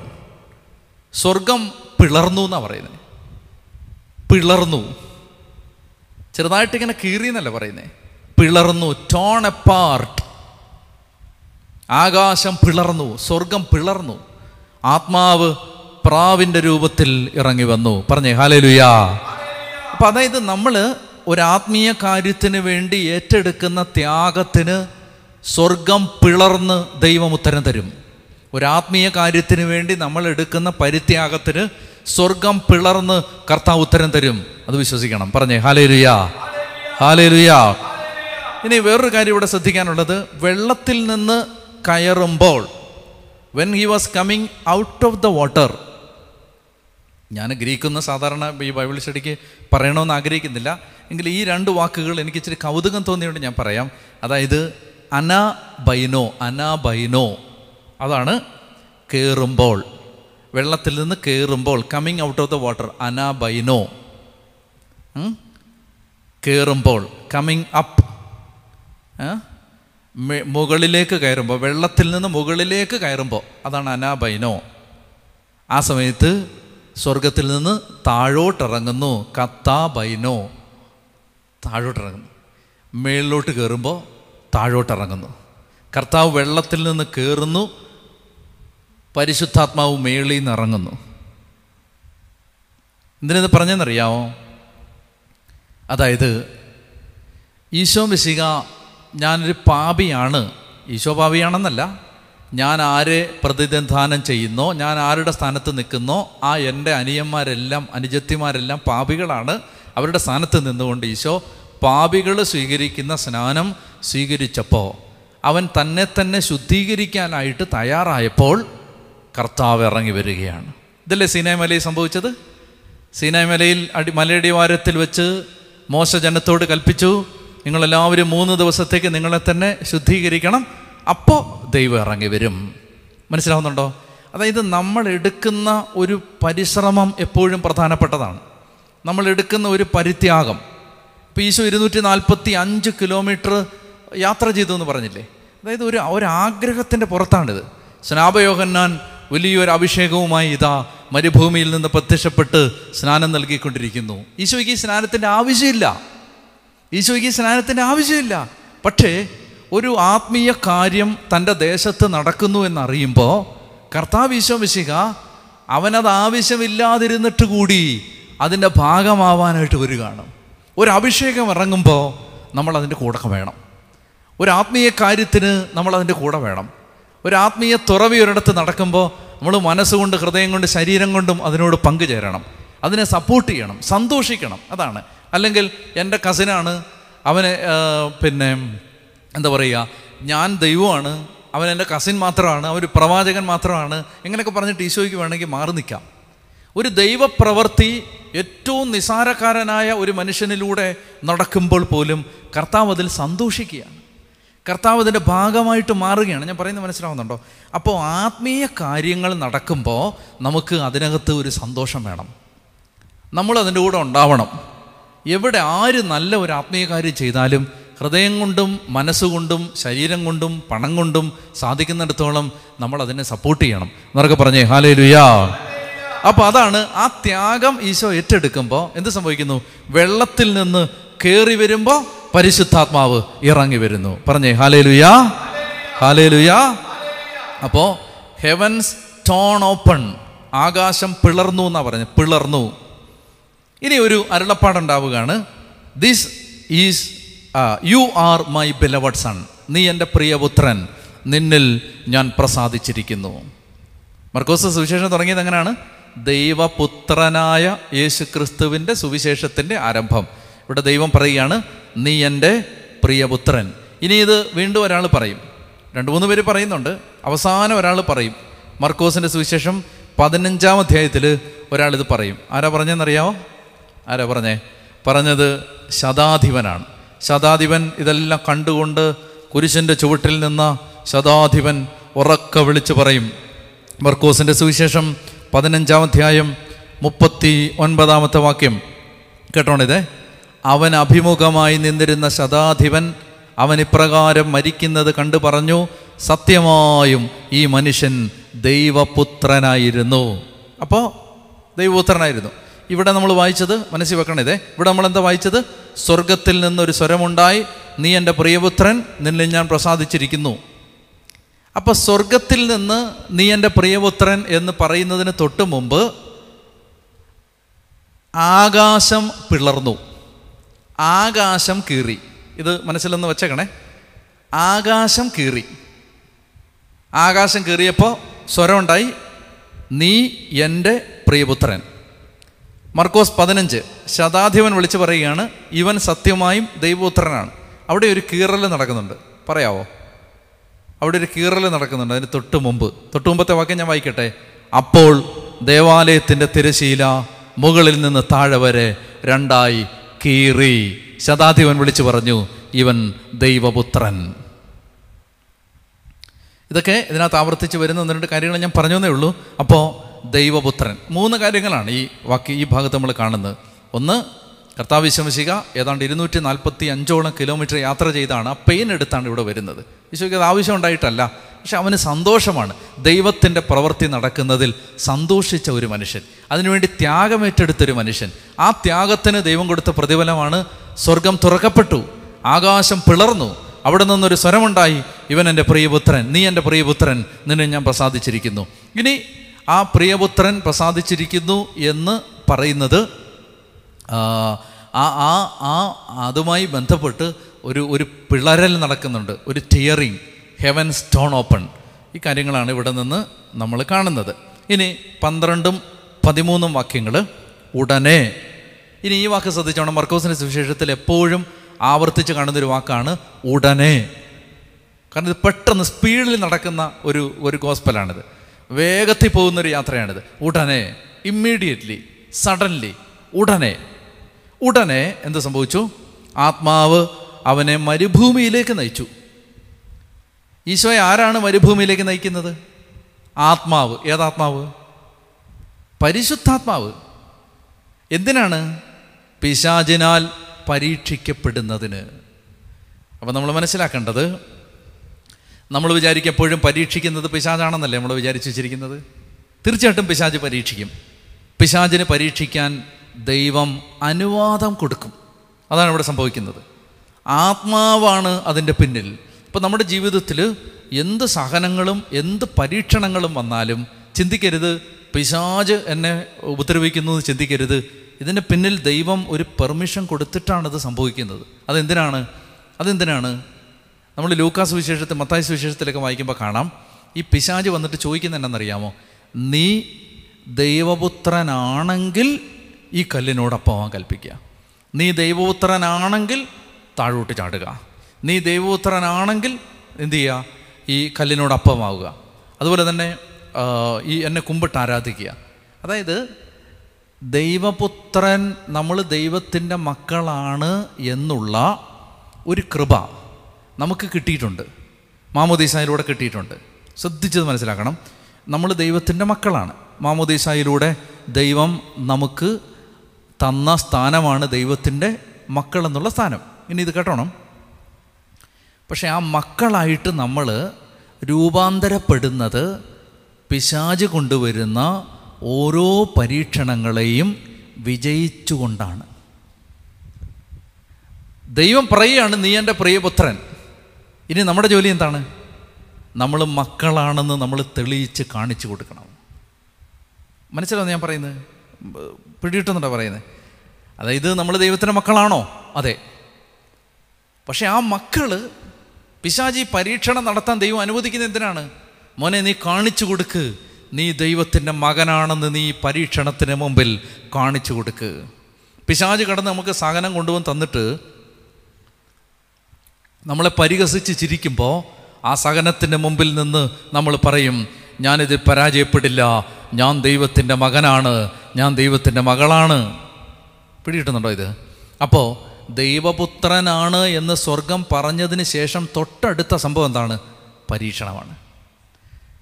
A: സ്വർഗം പിളർന്നു എന്നാണ് പറയുന്നത് പിളർന്നു. ചെറുതായിട്ട് ഇങ്ങനെ കീറി എന്നല്ല പറയുന്നത് പിളർന്നു ടോൺ എ പാർട്ട് ആകാശം പിളർന്നു സ്വർഗം പിളർന്നു. ആത്മാവ് പ്രാവിന്റെ രൂപത്തിൽ ഇറങ്ങി വന്നു. പറഞ്ഞേ ഹാലേലുയാ അപ്പം അതായത് നമ്മൾ ഒരാത്മീയ കാര്യത്തിന് വേണ്ടി ഏറ്റെടുക്കുന്ന ത്യാഗത്തിന് സ്വർഗം പിളർന്ന് ദൈവം ഉത്തരം തരും. ഒരാത്മീയ കാര്യത്തിന് വേണ്ടി നമ്മൾ എടുക്കുന്ന പരിത്യാഗത്തിന് സ്വർഗം പിളർന്ന് കർത്താവ് ഉത്തരം തരും. അത് വിശ്വസിക്കണം. പറഞ്ഞേ ഹാലേലുയാ ഹാലേലുയാ ഇനി വേറൊരു കാര്യം ഇവിടെ ശ്രദ്ധിക്കാനുള്ളത്. വെള്ളത്തിൽ നിന്ന് കയറുമ്പോൾ when he was coming out of the water ഞാൻ ഗ്രീക്കൊന്ന് സാധാരണ ഈ ബൈബിൾ സ്റ്റഡിക്ക് പറയണമെന്ന് ആഗ്രഹിക്കുന്നില്ല. എങ്കിൽ ഈ രണ്ട് വാക്കുകൾ എനിക്ക് ഇച്ചിരി കൗതുകം തോന്നിയുകൊണ്ട് ഞാൻ പറയാം. അതായത് അനാ ബൈനോ അനാ ബൈനോ അതാണ് കയറുമ്പോൾ വെള്ളത്തിൽ നിന്ന് കയറുമ്പോൾ coming out of the water അനാ ബൈനോ കയറുമ്പോൾ കമ്മിങ് അപ്പ് മുകളിലേക്ക് കയറുമ്പോൾ വെള്ളത്തിൽ നിന്ന് മുകളിലേക്ക് കയറുമ്പോൾ അതാണ് അനാബൈനോ. ആ സമയത്ത് സ്വർഗത്തിൽ നിന്ന് താഴോട്ടിറങ്ങുന്നു. കത്താബൈനോ താഴോട്ടിറങ്ങുന്നു. മേളിലോട്ട് കയറുമ്പോൾ താഴോട്ടിറങ്ങുന്നു. കർത്താവ് വെള്ളത്തിൽ നിന്ന് കയറുന്നു. പരിശുദ്ധാത്മാവ് മേളിൽ നിന്ന് ഇറങ്ങുന്നു. എന്തിനത് പറഞ്ഞെന്നറിയാമോ അതായത് ഈശോ മിശിക ഞാനൊരു പാപിയാണ്. ഈശോ പാപിയാണെന്നല്ല. ഞാൻ ആരെ പ്രതിനിധാനം ചെയ്യുന്നോ ഞാൻ ആരുടെ സ്ഥാനത്ത് നിൽക്കുന്നോ ആ എന്റെ അനിയന്മാരെല്ലാം അനുജത്തിമാരെല്ലാം പാപികളാണ്. അവരുടെ സ്ഥാനത്ത് നിന്നുകൊണ്ട് ഈശോ പാപികൾ സ്വീകരിക്കുന്ന സ്നാനം സ്വീകരിച്ചപ്പോൾ അവൻ തന്നെ തന്നെ ശുദ്ധീകരിക്കാനായിട്ട് തയ്യാറായപ്പോൾ കർത്താവ് ഇറങ്ങി വരികയാണ്. ഇതല്ലേ സീനായ്മലയിൽ സംഭവിച്ചത്? സീനായ്മലയിൽ അടി മലയടിവാരത്തിൽ വെച്ച് മോശ ജനത്തോട് കൽപ്പിച്ചു നിങ്ങളെല്ലാവരും മൂന്ന് ദിവസത്തേക്ക് നിങ്ങളെ തന്നെ ശുദ്ധീകരിക്കണം അപ്പോൾ ദൈവം ഇറങ്ങി വരും. മനസ്സിലാവുന്നുണ്ടോ? അതായത് നമ്മൾ എടുക്കുന്ന ഒരു പരിശ്രമം എപ്പോഴും പ്രധാനപ്പെട്ടതാണ്. നമ്മൾ എടുക്കുന്ന ഒരു പരിത്യാഗം. ഇപ്പോൾ ഈശോ ഇരുന്നൂറ്റി നാൽപ്പത്തി അഞ്ച് കിലോമീറ്റർ യാത്ര ചെയ്തു എന്ന് പറഞ്ഞില്ലേ? അതായത് ഒരു ഒരാഗ്രഹത്തിന്റെ പുറത്താണിത്. സ്നാപയോഹന്നാൻ വലിയൊരു അഭിഷേകവുമായി ഇതാ മരുഭൂമിയിൽ നിന്ന് പ്രത്യക്ഷപ്പെട്ട് സ്നാനം നൽകിക്കൊണ്ടിരിക്കുന്നു. ഈശോയ്ക്ക് സ്നാനത്തിന്റെ ആവശ്യമില്ല. ഈശോയ്ക്ക് സ്നാനത്തിന്റെ ആവശ്യമില്ല. പക്ഷേ ഒരു ആത്മീയ കാര്യം തന്റെ ദേശത്ത് നടക്കുന്നു എന്നറിയുമ്പോൾ കർത്താവ് ഈശോ മിശിക അവനത് ആവശ്യമില്ലാതിരുന്നിട്ട് കൂടി അതിന്റെ ഭാഗമാവാനായിട്ട് വരികയാണ്. ഒരു അഭിഷേകം ഇറങ്ങുമ്പോൾ നമ്മൾ അതിന്റെ കൂടെ വേണം. ഒരു ആത്മീയ കാര്യത്തിന് നമ്മൾ അതിന്റെ കൂടെ വേണം. ഒരു ആത്മീയ തുറവി ഒരിടത്ത് നടക്കുമ്പോൾ നമ്മൾ മനസ്സുകൊണ്ട് ഹൃദയം കൊണ്ട് ശരീരം കൊണ്ടും അതിനോട് പങ്കുചേരണം അതിനെ സപ്പോർട്ട് ചെയ്യണം സന്തോഷിക്കണം. അതാണ്. അല്ലെങ്കിൽ എന്റെ കസിനാണ് അവന് പിന്നെ എന്താ പറയുക ഞാൻ ദൈവമാണ് അവൻ എന്റെ കസിൻ മാത്രമാണ് അവൻ പ്രവാചകൻ മാത്രമാണ് എങ്ങനെയൊക്കെ പറഞ്ഞിട്ട് ഈശോയ്ക്ക് വേണമെങ്കിൽ മാറി നിൽക്കാം. ഒരു ദൈവപ്രവൃത്തി ഏറ്റവും നിസാരക്കാരനായ ഒരു മനുഷ്യനിലൂടെ നടക്കുമ്പോൾ പോലും കർത്താവ് അതിൽ സന്തോഷിക്കുകയാണ്. കർത്താവ് അതിന്റെ ഭാഗമായിട്ട് മാറുകയാണ്. ഞാൻ പറയുന്നത് മനസ്സിലാവുന്നുണ്ടോ? അപ്പോൾ ആത്മീയ കാര്യങ്ങൾ നടക്കുമ്പോൾ നമുക്ക് അതിനകത്ത് ഒരു സന്തോഷം വേണം. നമ്മൾ അതിന്റെ കൂടെ ഉണ്ടാവണം. എവിടെ ആര് നല്ല ഒരു ആത്മീയ കാര്യം ചെയ്താലും ഹൃദയം കൊണ്ടും മനസ്സുകൊണ്ടും ശരീരം കൊണ്ടും പണം കൊണ്ടും സാധിക്കുന്നിടത്തോളം നമ്മൾ അതിനെ സപ്പോർട്ട് ചെയ്യണം. എന്നൊക്കെ പറഞ്ഞേ ഹാലേ ലുയാ അപ്പോൾ അതാണ് ആ ത്യാഗം ഈശോ ഏറ്റെടുക്കുമ്പോൾ എന്ത് സംഭവിക്കുന്നു? വെള്ളത്തിൽ നിന്ന് കയറി വരുമ്പോൾ പരിശുദ്ധാത്മാവ് ഇറങ്ങി വരുന്നു. പറഞ്ഞേ ഹാലേ ലുയാ ഹാലേ ലുയാ അപ്പോൾ ഹെവൻസ് ടോൺ ഓപ്പൺ ആകാശം പിളർന്നു എന്നാണ് പറഞ്ഞത് പിളർന്നു. ഇനി ഒരു അരുളപ്പാടുണ്ടാവുകയാണ്. This is you are my beloved son നീ എന്റെ പ്രിയപുത്രൻ. നിന്നിൽ ഞാൻ പ്രസാദിച്ചിരിക്കുന്നു. മർക്കോസ് സുവിശേഷം തുടങ്ങിയത് എങ്ങനെയാണ്? ദൈവപുത്രനായ യേശു ക്രിസ്തുവിന്റെ സുവിശേഷത്തിന്റെ ആരംഭം. ഇവിടെ ദൈവം പറയുകയാണ് നീ എന്റെ പ്രിയപുത്രൻ. ഇനി ഇത് വീണ്ടും ഒരാൾ പറയും. രണ്ട് മൂന്ന് പേര് പറയുന്നുണ്ട്. അവസാനം ഒരാൾ പറയും. മർക്കോസിന്റെ സുവിശേഷം പതിനഞ്ചാം അധ്യായത്തിൽ ഒരാൾ ഇത് പറയും. ആരാ പറഞ്ഞെന്നറിയാമോ ആരാ പറഞ്ഞേ? പറഞ്ഞത് ശതാധിപനാണ്. ശതാധിപൻ ഇതെല്ലാം കണ്ടുകൊണ്ട് കുരിശിന്റെ ചുവട്ടിൽ നിന്ന് ശതാധിപൻ ഉറക്ക വിളിച്ചു പറയും. മർക്കോസിന്റെ സുവിശേഷം പതിനഞ്ചാം അധ്യായം മുപ്പത്തി ഒൻപതാമത്തെ വാക്യം കേട്ടോണിതേ അവൻ അഭിമുഖമായി നിന്നിരുന്ന ശതാധിപൻ അവൻ ഇപ്രകാരം മരിക്കുന്നത് കണ്ടു പറഞ്ഞു സത്യമായും ഈ മനുഷ്യൻ ദൈവപുത്രനായിരുന്നു. അപ്പോൾ ദൈവപുത്രനായിരുന്നു. ഇവിടെ നമ്മൾ വായിച്ചത് മനസ്സിൽ വെക്കണതേ ഇവിടെ നമ്മൾ എന്താ വായിച്ചത്? സ്വർഗത്തിൽ നിന്നൊരു സ്വരമുണ്ടായി. നീ എന്റെ പ്രിയപുത്രൻ നിന്നെ ഞാൻ പ്രസാദിച്ചിരിക്കുന്നു. അപ്പോൾ സ്വർഗത്തിൽ നിന്ന് നീ എന്റെ പ്രിയപുത്രൻ എന്ന് പറയുന്നതിന് തൊട്ട് മുമ്പ് ആകാശം പിളർന്നു. ആകാശം കീറി. ഇത് മനസ്സിലൊന്ന് വെച്ചേക്കണേ. ആകാശം കീറി. ആകാശം കീറിയപ്പോൾ സ്വരമുണ്ടായി. നീ എന്റെ പ്രിയപുത്രൻ. മർക്കോസ് പതിനഞ്ച് ശതാധിപൻ വിളിച്ചു പറയുകയാണ് ഇവൻ സത്യമായും ദൈവപുത്രനാണ്. അവിടെ ഒരു കീറൽ നടക്കുന്നുണ്ട്. പറയാവോ? അവിടെ ഒരു കീറൽ നടക്കുന്നുണ്ട് അതിന് തൊട്ട് മുമ്പ്. തൊട്ട് മുമ്പത്തെ വാക്യം ഞാൻ വായിക്കട്ടെ. അപ്പോൾ ദേവാലയത്തിന്റെ തിരശീല മുകളിൽ നിന്ന് താഴെ വരെ രണ്ടായി കീറി. ശതാധിപൻ വിളിച്ചു പറഞ്ഞു ഇവൻ ദൈവപുത്രൻ. ഇതൊക്കെ ഇതിനകത്ത് ആവർത്തിച്ച് വരുന്ന ഒന്ന് രണ്ട് കാര്യങ്ങൾ ഞാൻ പറഞ്ഞേ ഉള്ളൂ. അപ്പോൾ ദൈവപുത്രൻ. മൂന്ന് കാര്യങ്ങളാണ് ഈ വാക്യ ഈ ഭാഗത്ത് നമ്മൾ കാണുന്നത്. ഒന്ന് കർത്താവ് വിശ്വസിക ഏതാണ്ട് ഇരുന്നൂറ്റി നാൽപ്പത്തി അഞ്ചോളം കിലോമീറ്റർ യാത്ര ചെയ്താണ്. ആ പെയിൻ എടുത്താണ് ഇവിടെ വരുന്നത്. ഈശോയ്ക്ക് അത് ആവശ്യം ഉണ്ടായിട്ടല്ല. പക്ഷെ അവന് സന്തോഷമാണ് ദൈവത്തിന്റെ പ്രവൃത്തി നടക്കുന്നതിൽ സന്തോഷിച്ച ഒരു മനുഷ്യൻ. അതിനുവേണ്ടി ത്യാഗമേറ്റെടുത്തൊരു മനുഷ്യൻ. ആ ത്യാഗത്തിന് ദൈവം കൊടുത്ത പ്രതിഫലമാണ് സ്വർഗം തുറക്കപ്പെട്ടു. ആകാശം പിളർന്നു. അവിടെ നിന്നൊരു സ്വരമുണ്ടായി. ഇവൻ എന്റെ പ്രിയപുത്രൻ. നീ എന്റെ പ്രിയപുത്രൻ നിന്നെ ഞാൻ പ്രസാദിച്ചിരിക്കുന്നു. ഇനി ആ പ്രിയപുത്രൻ പ്രസാദിച്ചിരിക്കുന്നു എന്ന് പറയുന്നത് ആ ആ ആ അതുമായി ബന്ധപ്പെട്ട് ഒരു ഒരു പിളരൽ നടക്കുന്നുണ്ട് ഒരു ടിയറിങ് ഹെവൻ സ്റ്റോൺ ഓപ്പൺ ഈ കാര്യങ്ങളാണ് ഇവിടെ നിന്ന് നമ്മൾ കാണുന്നത്. ഇനി പന്ത്രണ്ടും പതിമൂന്നും വാക്യങ്ങൾ ഉടനെ. ഇനി ഈ വാക്ക് ശ്രദ്ധിച്ചോണം. മർക്കോസിന്റെ സുവിശേഷത്തിൽ എപ്പോഴും ആവർത്തിച്ച് കാണുന്നൊരു വാക്കാണ് ഉടനെ. കാരണം ഇത് പെട്ടെന്ന് സ്പീഡിൽ നടക്കുന്ന ഒരു ഒരു ഗോസ്പലാണിത് വേഗത്തിൽ പോകുന്നൊരു യാത്രയാണിത്. ഉടനെ ഇമ്മീഡിയറ്റ്ലി സഡൻലി ഉടനെ. ഉടനെ എന്ത് സംഭവിച്ചു? ആത്മാവ് അവനെ മരുഭൂമിയിലേക്ക് നയിച്ചു. ഈശോയെ ആരാണ് മരുഭൂമിയിലേക്ക് നയിക്കുന്നത്? ആത്മാവ്. ഏതാത്മാവ്? പരിശുദ്ധാത്മാവ്. എന്തിനാണ്? പിശാചിനാൽ പരീക്ഷിക്കപ്പെടുന്നതിന്. അപ്പം നമ്മൾ മനസ്സിലാക്കേണ്ടത് നമ്മൾ വിചാരിക്കും എപ്പോഴും പരീക്ഷിക്കുന്നത് പിശാചാണെന്നല്ലേ നമ്മൾ വിചാരിച്ചു വെച്ചിരിക്കുന്നത്? തീർച്ചയായിട്ടും പിശാജ് പരീക്ഷിക്കും. പിശാജിനെ പരീക്ഷിക്കാൻ ദൈവം അനുവാദം കൊടുക്കും. അതാണ് ഇവിടെ സംഭവിക്കുന്നത്. ആത്മാവാണ് അതിന്റെ പിന്നിൽ. ഇപ്പം നമ്മുടെ ജീവിതത്തിൽ എന്ത് സഹനങ്ങളും എന്ത് പരീക്ഷണങ്ങളും വന്നാലും ചിന്തിക്കരുത് പിശാജ് എന്നെ ഉപദ്രവിക്കുന്നു എന്ന് ചിന്തിക്കരുത്. ഇതിന്റെ പിന്നിൽ ദൈവം ഒരു പെർമിഷൻ കൊടുത്തിട്ടാണ് ഇത് സംഭവിക്കുന്നത്. അതെന്തിനാണ്? അതെന്തിനാണ്? നമ്മൾ ലൂക്കാസ് വിശേഷത്തിൽ മത്തായ സുവിശേഷത്തിലൊക്കെ വായിക്കുമ്പോൾ കാണാം. ഈ പിശാജ് വന്നിട്ട് ചോദിക്കുന്ന എന്നറിയാമോ നീ ദൈവപുത്രനാണെങ്കിൽ ഈ കല്ലിനോട് അപ്പമാൻ കൽപ്പിക്കുക. നീ ദൈവപുത്രനാണെങ്കിൽ താഴോട്ട് ചാടുക. നീ ദൈവപുത്രനാണെങ്കിൽ എന്തു ചെയ്യുക? ഈ കല്ലിനോട് അപ്പമാവുക അതുപോലെ തന്നെ ഈ എന്നെ കുമ്പിട്ട് ആരാധിക്കുക. അതായത് ദൈവപുത്രൻ നമ്മൾ ദൈവത്തിന്റെ മക്കളാണ് എന്നുള്ള ഒരു കൃപ. നമുക്ക് കിട്ടിയിട്ടുണ്ട്. മാമോദീസായിലൂടെ കിട്ടിയിട്ടുണ്ട്. ശ്രദ്ധിച്ചത് മനസ്സിലാക്കണം. നമ്മൾ ദൈവത്തിന്റെ മക്കളാണ്. മാമോദീസായിലൂടെ ദൈവം നമുക്ക് തന്ന സ്ഥാനമാണ് ദൈവത്തിന്റെ മക്കൾ എന്നുള്ള സ്ഥാനം. ഇനി ഇത് കേട്ടോണം. പക്ഷേ ആ മക്കളായിട്ട് നമ്മൾ രൂപാന്തരപ്പെടുന്നത് പിശാജ് കൊണ്ടുവരുന്ന ഓരോ പരീക്ഷണങ്ങളെയും വിജയിച്ചുകൊണ്ടാണ്. ദൈവം പറയുകയാണ് നീ എന്റെ പ്രിയപുത്രൻ. ഇനി നമ്മുടെ ജോലി എന്താണ്? നമ്മൾ മക്കളാണെന്ന് നമ്മൾ തെളിയിച്ച് കാണിച്ചു കൊടുക്കണം. മനസ്സിലാവുന്ന ഞാൻ പറയുന്നത്? പിടിയിട്ടുന്നുണ്ടോ പറയുന്നത്? അതായത് നമ്മൾ ദൈവത്തിന്റെ മക്കളാണോ? അതെ. പക്ഷേ ആ മക്കൾ പിശാജി പരീക്ഷണം നടത്താൻ ദൈവം അനുവദിക്കുന്നത് എന്തിനാണ്? മോനെ നീ കാണിച്ചു കൊടുക്ക്. നീ ദൈവത്തിന്റെ മകനാണെന്ന് നീ പരീക്ഷണത്തിന് മുമ്പിൽ കാണിച്ചു കൊടുക്ക്. പിശാജ് കടന്ന് നമുക്ക് സഹനം കൊണ്ടുവന്ന് തന്നിട്ട് നമ്മളെ പരിഹസിച്ച് ചിരിക്കുമ്പോൾ ആ സഹനത്തിന്റെ മുമ്പിൽ നിന്ന് നമ്മൾ പറയും ഞാനിത് പരാജയപ്പെടില്ല. ഞാൻ ദൈവത്തിന്റെ മകനാണ്. ഞാൻ ദൈവത്തിന്റെ മകളാണ്. പിടികിട്ടുന്നുണ്ടോ ഇത്? അപ്പോൾ ദൈവപുത്രനാണ് എന്ന് സ്വർഗം പറഞ്ഞതിന് ശേഷം തൊട്ടടുത്ത സംഭവം എന്താണ്? പരീക്ഷണമാണ്.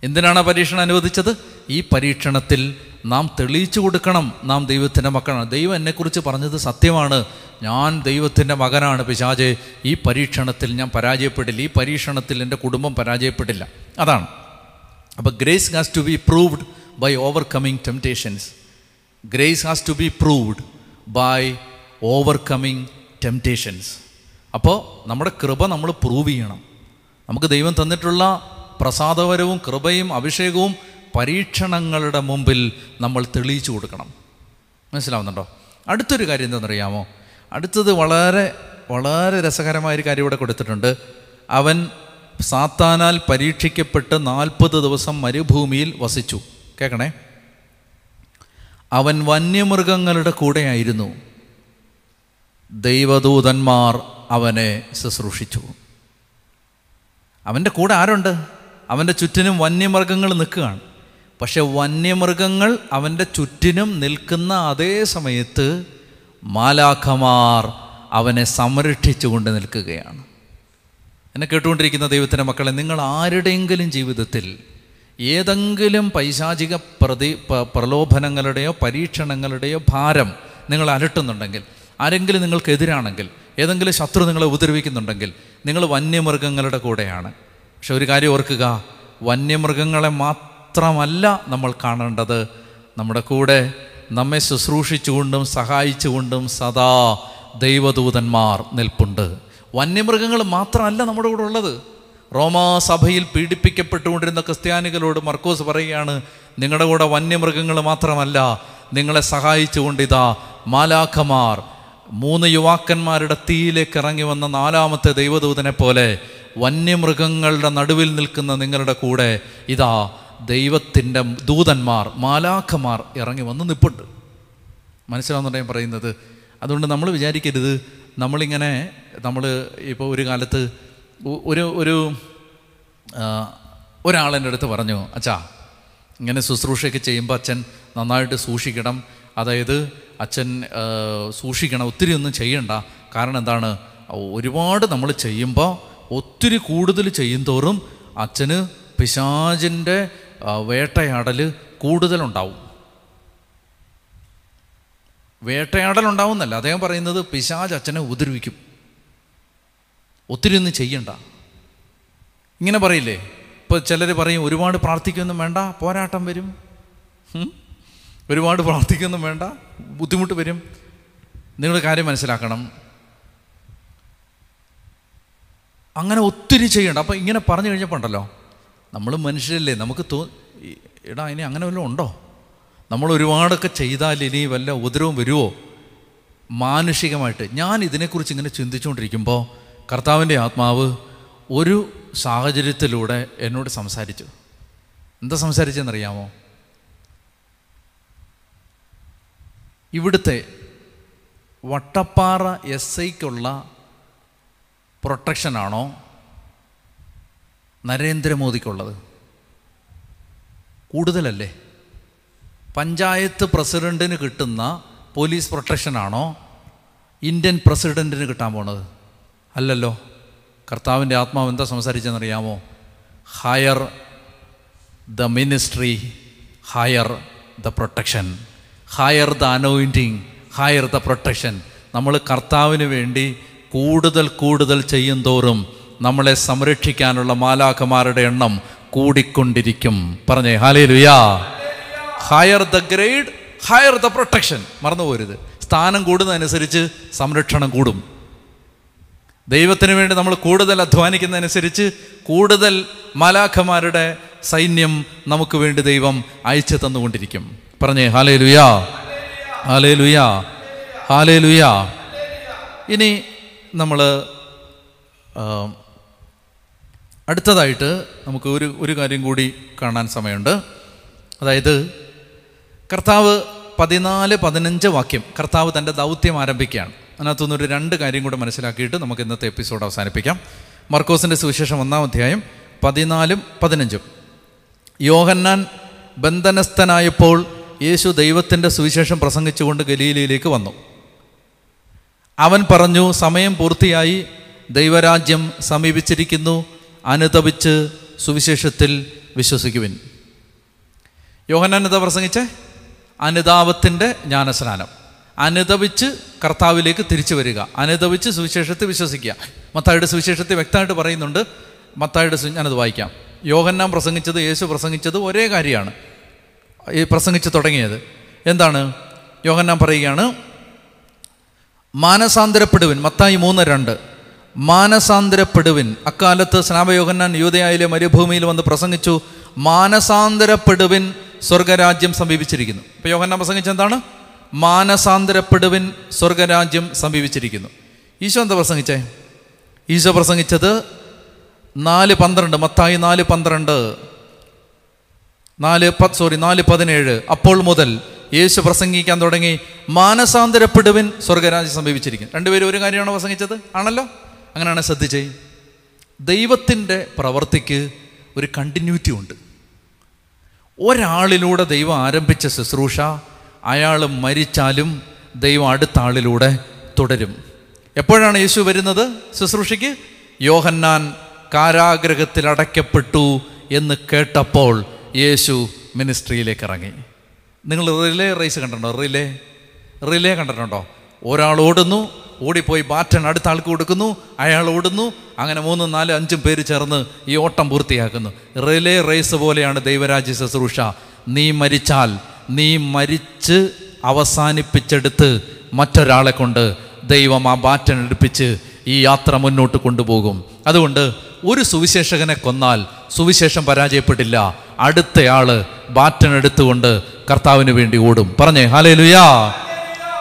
A: എന്തിനാണ് ആ പരീക്ഷണം അനുവദിച്ചത്? ഈ പരീക്ഷണത്തിൽ നാം തെളിയിച്ചു കൊടുക്കണം നാം ദൈവത്തിന്റെ മക്കളാണ്. ദൈവം എന്നെക്കുറിച്ച് പറഞ്ഞത് സത്യമാണ്. ഞാൻ ദൈവത്തിന്റെ മകനാണ് പിശാജെ ഈ പരീക്ഷണത്തിൽ ഞാൻ പരാജയപ്പെടില്ല. ഈ പരീക്ഷണത്തിൽ എന്റെ കുടുംബം പരാജയപ്പെടില്ല. അതാണ്. അപ്പോൾ grace has to be proved by overcoming temptations. Grace has to be proved by overcoming temptations. അപ്പോൾ നമ്മുടെ കൃപ നമ്മൾ പ്രൂവ് ചെയ്യണം. നമുക്ക് ദൈവം തന്നിട്ടുള്ള പ്രസാദപരവും കൃപയും അഭിഷേകവും പരീക്ഷണങ്ങളുടെ മുമ്പിൽ നമ്മൾ തെളിയിച്ചു കൊടുക്കണം. മനസ്സിലാവുന്നുണ്ടോ? അടുത്തൊരു കാര്യം എന്താണെന്നറിയാമോ അടുത്തത് വളരെ വളരെ രസകരമായ ഒരു കാര്യം ഇവിടെ കൊടുത്തിട്ടുണ്ട്. അവൻ സാത്താനാൽ പരീക്ഷിക്കപ്പെട്ട് നാൽപ്പത് ദിവസം മരുഭൂമിയിൽ വസിച്ചു. കേൾക്കണേ? അവൻ വന്യമൃഗങ്ങളുടെ കൂടെയായിരുന്നു. ദൈവദൂതന്മാർ അവനെ ശുശ്രൂഷിച്ചു. അവന്റെ കൂടെ ആരുണ്ട്? അവന്റെ ചുറ്റിനും വന്യമൃഗങ്ങൾ നിൽക്കുകയാണ്. പക്ഷെ വന്യമൃഗങ്ങൾ അവന്റെ ചുറ്റിനും നിൽക്കുന്ന അതേ സമയത്ത് മാലാഖമാർ അവനെ സംരക്ഷിച്ചുകൊണ്ട് നിൽക്കുകയാണ്. എന്നെ കേട്ടുകൊണ്ടിരിക്കുന്ന ദൈവത്തിന്റെ മക്കളെ നിങ്ങൾ ആരുടെയെങ്കിലും ജീവിതത്തിൽ ഏതെങ്കിലും പൈശാചിക പ്രതി പ്രലോഭനങ്ങളുടെയോ പരീക്ഷണങ്ങളുടെയോ ഭാരം നിങ്ങൾ അലട്ടുന്നുണ്ടെങ്കിൽ ആരെങ്കിലും നിങ്ങൾക്കെതിരാണെങ്കിൽ ഏതെങ്കിലും ശത്രു നിങ്ങളെ ഉപദ്രവിക്കുന്നുണ്ടെങ്കിൽ നിങ്ങൾ വന്യമൃഗങ്ങളുടെ കൂടെയാണ്. പക്ഷെ ഒരു കാര്യം ഓർക്കുക വന്യമൃഗങ്ങളെ മാത്രമല്ല നമ്മൾ കാണേണ്ടത്. നമ്മുടെ കൂടെ നമ്മെ ശുശ്രൂഷിച്ചുകൊണ്ടും സഹായിച്ചുകൊണ്ടും സദാ ദൈവദൂതന്മാർ നിൽപ്പുണ്ട്. വന്യമൃഗങ്ങൾ മാത്രമല്ല നമ്മുടെ കൂടെ ഉള്ളത്. റോമാ സഭയിൽ പീഡിപ്പിക്കപ്പെട്ടുകൊണ്ടിരുന്ന ക്രിസ്ത്യാനികളോട് മർക്കോസ് പറയുകയാണ് നിങ്ങളുടെ കൂടെ വന്യമൃഗങ്ങൾ മാത്രമല്ല നിങ്ങളെ സഹായിച്ചുകൊണ്ടിതാ മാലാഖമാർ. മൂന്ന് യുവാക്കന്മാരുടെ തീയിലേക്ക് ഇറങ്ങി വന്ന നാലാമത്തെ ദൈവദൂതനെ പോലെ വന്യമൃഗങ്ങളുടെ നടുവിൽ നിൽക്കുന്ന നിങ്ങളുടെ കൂടെ ഇതാ ദൈവത്തിന്റെ ദൂതന്മാർ മാലാഖമാർ ഇറങ്ങി വന്ന് നിപ്പുണ്ട്. മനസ്സിലാവുന്നുണ്ടെങ്കിൽ പറയുന്നത്. അതുകൊണ്ട് നമ്മൾ വിചാരിക്കരുത്. നമ്മളിങ്ങനെ നമ്മൾ ഇപ്പോൾ ഒരു കാലത്ത് ഒരു ഒരു ഒരാളെന്റെ അടുത്ത് പറഞ്ഞു അച്ഛാ ഇങ്ങനെ ശുശ്രൂഷയൊക്കെ ചെയ്യുമ്പോൾ അച്ഛൻ നന്നായിട്ട് സൂക്ഷിക്കണം. അതായത് അച്ഛൻ സൂക്ഷിക്കണം. ഒത്തിരി ഒന്നും ചെയ്യണ്ട. കാരണം എന്താണ്? ഒരുപാട് നമ്മൾ ചെയ്യുമ്പോൾ ഒത്തിരി കൂടുതൽ ചെയ്യുന്തോറും അച്ഛന് പിശാചിന്റെ വേട്ടയാടൽ കൂടുതലുണ്ടാവും. വേട്ടയാടൽ ഉണ്ടാവുന്നല്ല അദ്ദേഹം പറയുന്നത് പിശാജ് അച്ഛനെ ഉപദ്രവിക്കും. ഒത്തിരി ഒന്നും ചെയ്യണ്ട. ഇങ്ങനെ പറയില്ലേ? ഇപ്പോൾ ചിലർ പറയും ഒരുപാട് പ്രാർത്ഥിക്കൊന്നും വേണ്ട പോരാട്ടം വരും? ഒരുപാട് പ്രാർത്ഥിക്കൊന്നും വേണ്ട ബുദ്ധിമുട്ട് വരും. നിങ്ങൾ കാര്യം മനസ്സിലാക്കണം. അങ്ങനെ ഒത്തിരി ചെയ്യണ്ട. അപ്പം ഇങ്ങനെ പറഞ്ഞു കഴിഞ്ഞപ്പോൾ ഉണ്ടല്ലോ നമ്മൾ മനുഷ്യരല്ലേ നമുക്ക് തോ എടാ ഇനി അങ്ങനെ വല്ലതും ഉണ്ടോ? നമ്മൾ ഒരുപാടൊക്കെ ചെയ്താൽ ഇനി വല്ല ഉദരവും വരുമോ മാനുഷികമായിട്ട്. ഞാൻ ഇതിനെക്കുറിച്ച് ഇങ്ങനെ ചിന്തിച്ചുകൊണ്ടിരിക്കുമ്പോൾ കർത്താവിന്റെ ആത്മാവ് ഒരു സാഹചര്യത്തിലൂടെ എന്നോട് സംസാരിച്ചു. എന്താ സംസാരിച്ചെന്നറിയാമോ? ഇവിടുത്തെ വട്ടപ്പാറ എസ് ഐക്കുള്ള പ്രൊട്ടക്ഷനാണോ നരേന്ദ്രമോദിക്കുള്ളത്. കൂടുതലല്ലേ? പഞ്ചായത്ത് പ്രസിഡന്റിന് കിട്ടുന്ന പോലീസ് പ്രൊട്ടക്ഷനാണോ ഇന്ത്യൻ പ്രസിഡന്റിന് കിട്ടാൻ പോണത്. അല്ലല്ലോ. കർത്താവിന്റെ ആത്മാവ് എന്താ സംസാരിച്ചെന്നറിയാമോ? Higher the ministry higher the protection higher the anointing higher the protection നമ്മൾ കർത്താവിന് വേണ്ടി കൂടുതൽ കൂടുതൽ ചെയ്യും തോറും നമ്മളെ സംരക്ഷിക്കാനുള്ള മാലാഖമാരുടെ എണ്ണം കൂടിക്കൊണ്ടിരിക്കും. പറഞ്ഞേ hallelujah higher the grade higher the protection മറന്നു പോരുത്. സ്ഥാനം കൂടുന്നതനുസരിച്ച് സംരക്ഷണം കൂടും. ദൈവത്തിന് വേണ്ടി നമ്മൾ കൂടുതൽ അധ്വാനിക്കുന്നതനുസരിച്ച് കൂടുതൽ മാലാഖമാരുടെ സൈന്യം നമുക്ക് വേണ്ടി ദൈവം അയച്ചു തന്നുകൊണ്ടിരിക്കും. പറഞ്ഞേ ഹാലേ ലുയാ ഹാലേ ലുയാ ഹാലേ ലുയാ ഇനി നമ്മൾ അടുത്തതായിട്ട് നമുക്ക് ഒരു ഒരു കാര്യം കൂടി കാണാൻ സമയമുണ്ട്. അതായത് കർത്താവ് പതിനാല് പതിനഞ്ച് വാക്യം കർത്താവ് തന്റെ ദൗത്യം ആരംഭിക്കുകയാണ്. അതിനകത്തുനിന്ന് ഒരു രണ്ട് കാര്യം കൂടെ മനസ്സിലാക്കിയിട്ട് നമുക്ക് ഇന്നത്തെ എപ്പിസോഡ് അവസാനിപ്പിക്കാം. മർക്കോസിന്റെ സുവിശേഷം ഒന്നാം അധ്യായം പതിനാലും പതിനഞ്ചും. യോഹന്നാൻ ബന്ധനസ്ഥനായപ്പോൾ യേശു ദൈവത്തിന്റെ സുവിശേഷം പ്രസംഗിച്ചുകൊണ്ട് ഗലീലയിലേക്ക് വന്നു. അവൻ പറഞ്ഞു സമയം പൂർത്തിയായി. ദൈവരാജ്യം സമീപിച്ചിരിക്കുന്നു. അനുതപിച്ച് സുവിശേഷത്തിൽ വിശ്വസിക്കുവിൻ. യോഹന്നാൻ പ്രസംഗിച്ച? അനുതാപത്തിന്റെ ജ്ഞാനസ്നാനം. അനുതപിച്ച് കർത്താവിലേക്ക് തിരിച്ചു വരിക. അനുതപിച്ച് സുവിശേഷത്തിൽ വിശ്വസിക്കുക. മത്തായുടെ സുവിശേഷത്തിൽ വ്യക്തമായിട്ട് പറയുന്നുണ്ട്. മത്തായുടെ ഞാനത് വായിക്കാം. യോഹന്നാൻ പ്രസംഗിച്ചത് യേശു പ്രസംഗിച്ചത് ഒരേ കാര്യമാണ്. ഈ പ്രസംഗിച്ച് തുടങ്ങിയത്. എന്താണ്? യോഹന്നാൻ പറയുകയാണ് മാനസാന്തരപ്പെടുവിൻ. മത്തായി മൂന്ന് രണ്ട്. മാനസാന്തരപ്പെടുവിൻ. അക്കാലത്ത് സ്നാപയോഹന്നാൻ യൂതയായിലെ മരുഭൂമിയിൽ വന്ന് പ്രസംഗിച്ചു. മാനസാന്തരപ്പെടുവിൻ സ്വർഗരാജ്യം സമീപിച്ചിരിക്കുന്നു ഇപ്പം യോഹന്നാൻ പ്രസംഗിച്ച എന്താണ്? മാനസാന്തരപ്പെടുവിൻ സ്വർഗരാജ്യം സമീപിച്ചിരിക്കുന്നു ഈശോ എന്താ പ്രസംഗിച്ചേ? ഈശോ പ്രസംഗിച്ചത് നാല് പന്ത്രണ്ട്. മത്തായി നാല് പന്ത്രണ്ട്. നാല് പത്ത് സോറി നാല് പതിനേഴ്. അപ്പോൾ മുതൽ യേശു പ്രസംഗിക്കാൻ തുടങ്ങി മാനസാന്തരപ്പെടുവിൻ സ്വർഗരാജ്യം സമീപിച്ചിരിക്കും രണ്ടുപേരും ഒരു കാര്യമാണോ പ്രസംഗിച്ചത്? ആണല്ലോ? അങ്ങനെയാണ് ശ്രദ്ധിച്ചേ. ദൈവത്തിന്റെ പ്രവർത്തിക്ക് ഒരു കണ്ടിന്യൂറ്റി ഉണ്ട്. ഒരാളിലൂടെ ദൈവം ആരംഭിച്ച ശുശ്രൂഷ അയാൾ മരിച്ചാലും ദൈവം അടുത്ത ആളിലൂടെ തുടരും. എപ്പോഴാണ് യേശു വരുന്നത് ശുശ്രൂഷയ്ക്ക്? യോഹന്നാൻ കാരാഗ്രഹത്തിൽ അടയ്ക്കപ്പെട്ടു എന്ന് കേട്ടപ്പോൾ യേശു മിനിസ്ട്രിയിലേക്ക് ഇറങ്ങി. നിങ്ങൾ റിലേ റേസ് കണ്ടിട്ടുണ്ടോ? റിലേ റിലേ കണ്ടിട്ടുണ്ടോ? ഒരാൾ ഓടുന്നു ഓടിപ്പോയി ബാറ്റൺ അടുത്ത ആൾക്ക് കൊടുക്കുന്നു അയാൾ ഓടുന്നു അങ്ങനെ മൂന്നും നാലും അഞ്ചും പേര് ചേർന്ന് ഈ ഓട്ടം പൂർത്തിയാക്കുന്നു. റിലേ റേസ് പോലെയാണ് ദൈവരാജ്യ ശുശ്രൂഷ. നീ മരിച്ചാൽ നീ മരിച്ച് അവസാനിപ്പിച്ചെടുത്ത് മറ്റൊരാളെ കൊണ്ട് ദൈവം ആ ബാറ്റൺ എടുപ്പിച്ച് ഈ യാത്ര മുന്നോട്ട് കൊണ്ടുപോകും. അതുകൊണ്ട് ഒരു സുവിശേഷകനെ കൊന്നാൽ സുവിശേഷം പരാജയപ്പെട്ടില്ല അടുത്തയാൾ ബാറ്റൺ എടുത്തുകൊണ്ട് കർത്താവിന് വേണ്ടി ഓടും. പറഞ്ഞേ ഹാലേ ലുയാ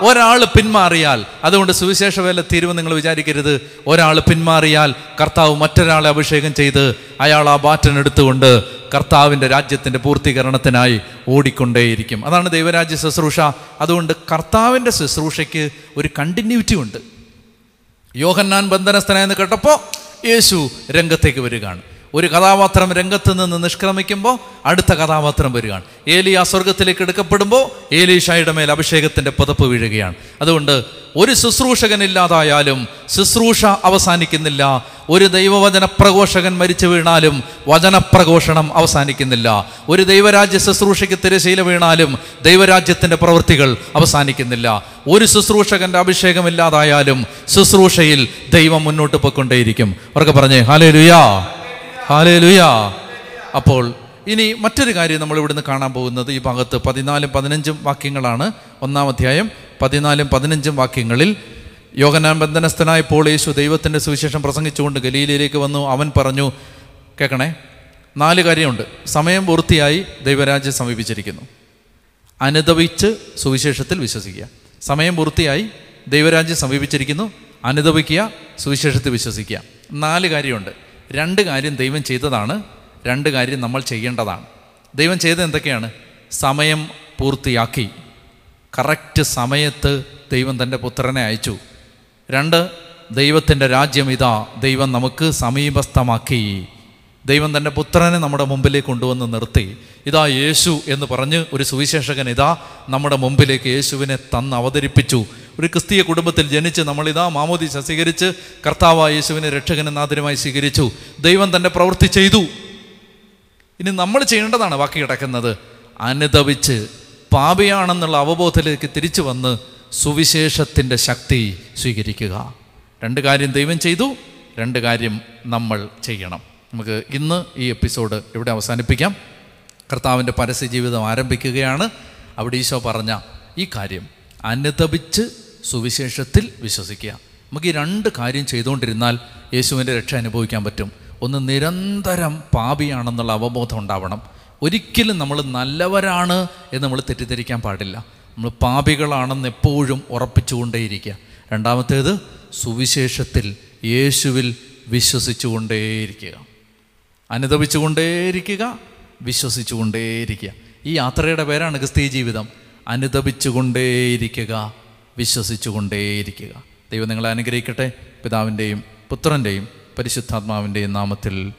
A: ഒരാൾ പിന്മാറിയാൽ അതുകൊണ്ട് സുവിശേഷ വേല തീരുവെന്ന് നിങ്ങൾ വിചാരിക്കരുത്. ഒരാൾ പിന്മാറിയാൽ കർത്താവ് മറ്റൊരാളെ അഭിഷേകം ചെയ്ത് അയാൾ ആ ബാറ്റൻ എടുത്തുകൊണ്ട് കർത്താവിന്റെ രാജ്യത്തിന്റെ പൂർത്തീകരണത്തിനായി ഓടിക്കൊണ്ടേയിരിക്കും. അതാണ് ദൈവരാജ്യ ശുശ്രൂഷ. അതുകൊണ്ട് കർത്താവിന്റെ ശുശ്രൂഷയ്ക്ക് ഒരു കണ്ടിന്യൂറ്റി ഉണ്ട്. യോഹന്നാൻ ബന്ധനസ്ഥനായെന്ന് കേട്ടപ്പോൾ യേശു രംഗത്തേക്ക് വരികയാണ്. ഒരു കഥാപാത്രം രംഗത്ത് നിന്ന് നിഷ്ക്രമിക്കുമ്പോൾ അടുത്ത കഥാപാത്രം വരികയാണ്. ഏലി ആ സ്വർഗത്തിലേക്ക് എടുക്കപ്പെടുമ്പോൾ ഏലീഷായുടെ മേൽ അഭിഷേകത്തിന്റെ പുതപ്പ് വീഴുകയാണ്. അതുകൊണ്ട് ഒരു ശുശ്രൂഷകനില്ലാതായാലും ശുശ്രൂഷ അവസാനിക്കുന്നില്ല. ഒരു ദൈവവചന പ്രഘോഷകൻ മരിച്ചു വീണാലും വചനപ്രഘോഷണം അവസാനിക്കുന്നില്ല. ഒരു ദൈവരാജ്യ ശുശ്രൂഷയ്ക്ക് തിരശീല വീണാലും ദൈവരാജ്യത്തിന്റെ പ്രവൃത്തികൾ അവസാനിക്കുന്നില്ല. ഒരു ശുശ്രൂഷകന്റെ അഭിഷേകമില്ലാതായാലും ശുശ്രൂഷയിൽ ദൈവം മുന്നോട്ട് പോയിക്കൊണ്ടേയിരിക്കും. അവർക്ക് പറഞ്ഞേ ഹാലേ ലുയാ ഹാലേ ലുയാ അപ്പോൾ ഇനി മറ്റൊരു കാര്യം നമ്മൾ ഇവിടുന്ന് കാണാൻ പോകുന്നത് ഈ ഭാഗത്ത് പതിനാലും പതിനഞ്ചും വാക്യങ്ങളാണ്. ഒന്നാം അധ്യായം പതിനാലും പതിനഞ്ചും വാക്യങ്ങളിൽ യോഗനാൻ ബന്ധനസ്ഥനായപ്പോൾ യേശു ദൈവത്തിന്റെ സുവിശേഷം പ്രസംഗിച്ചുകൊണ്ട് ഗലീലയിലേക്ക് വന്നു. അവൻ പറഞ്ഞു കേൾക്കണേ നാല് കാര്യമുണ്ട്. സമയം പൂർത്തിയായി ദൈവരാജ്യം സമീപിച്ചിരിക്കുന്നു. അനുദവിച്ച് സുവിശേഷത്തിൽ വിശ്വസിക്കുക. സമയം പൂർത്തിയായി ദൈവരാജ്യം സമീപിച്ചിരിക്കുന്നു. അനുദവിക്കുക സുവിശേഷത്തിൽ വിശ്വസിക്കുക. നാല് കാര്യമുണ്ട്. രണ്ട് കാര്യം ദൈവം ചെയ്തതാണ് രണ്ട് കാര്യം നമ്മൾ ചെയ്യേണ്ടതാണ്. ദൈവം ചെയ്തത് എന്തൊക്കെയാണ്? സമയം പൂർത്തിയാക്കി. കറക്റ്റ് സമയത്ത് ദൈവം തന്റെ പുത്രനെ അയച്ചു. രണ്ട് ദൈവത്തിന്റെ രാജ്യം ഇതാ ദൈവം നമുക്ക് സമീപസ്ഥമാക്കി. ദൈവം തന്റെ പുത്രനെ നമ്മുടെ മുമ്പിലേക്ക് കൊണ്ടുവന്ന് നിർത്തി. ഇതാ യേശു എന്ന് പറഞ്ഞ് ഒരു സുവിശേഷകൻ ഇതാ നമ്മുടെ മുമ്പിലേക്ക് യേശുവിനെ തന്ന് അവതരിപ്പിച്ചു ഒരു ക്രിസ്തീയ കുടുംബത്തിൽ ജനിച്ച് നമ്മളിതാ മാമോദി സ്വീകരിച്ച് കർത്താവായ യേശുവിനെ രക്ഷകനും നാദരമായി സ്വീകരിച്ചു. ദൈവം തന്റെ പ്രവൃത്തി ചെയ്തു. ഇനി നമ്മൾ ചെയ്യേണ്ടതാണ് ബാക്കി കിടക്കുന്നത്. അനുദവിച്ച് പാപിയാണെന്നുള്ള അവബോധത്തിലേക്ക് തിരിച്ചു വന്ന് സുവിശേഷത്തിന്റെ ശക്തി സ്വീകരിക്കുക. രണ്ട് കാര്യം ദൈവം ചെയ്തു രണ്ട് കാര്യം നമ്മൾ ചെയ്യണം. നമുക്ക് ഇന്ന് ഈ എപ്പിസോഡ് ഇവിടെ അവസാനിപ്പിക്കാം. കർത്താവിന്റെ പരസ്യ ജീവിതം ആരംഭിക്കുകയാണ്. അവിടെ ഈശോ പറഞ്ഞ ഈ കാര്യം. അനുദപിച്ച് സുവിശേഷത്തിൽ വിശ്വസിക്കുക. നമുക്ക് ഈ രണ്ട് കാര്യം ചെയ്തുകൊണ്ടിരുന്നാൽ യേശുവിന്റെ രക്ഷ അനുഭവിക്കാൻ പറ്റും. ഒന്ന് നിരന്തരം പാപിയാണെന്നുള്ള അവബോധം ഉണ്ടാവണം. ഒരിക്കലും നമ്മൾ നല്ലവരാണ് എന്ന് നമ്മൾ തെറ്റിദ്ധരിക്കാൻ പാടില്ല. നമ്മൾ പാപികളാണെന്ന് എപ്പോഴും ഉറപ്പിച്ചുകൊണ്ടേയിരിക്കുക. രണ്ടാമത്തേത് സുവിശേഷത്തിൽ യേശുവിൽ വിശ്വസിച്ചുകൊണ്ടേയിരിക്കുക. അനുദപിച്ചുകൊണ്ടേയിരിക്കുക വിശ്വസിച്ചുകൊണ്ടേയിരിക്കുക. ഈ യാത്രയുടെ പേരാണ് ക്രിസ്തീ ജീവിതം. അനുദപിച്ചുകൊണ്ടേയിരിക്കുക. വിശ്വസിച്ചുകൊണ്ടേയിരിക്കുക. ദൈവം നിങ്ങളെ അനുഗ്രഹിക്കട്ടെ. പിതാവിന്റെയും പുത്രന്റെയും പരിശുദ്ധാത്മാവിന്റെയും നാമത്തിൽ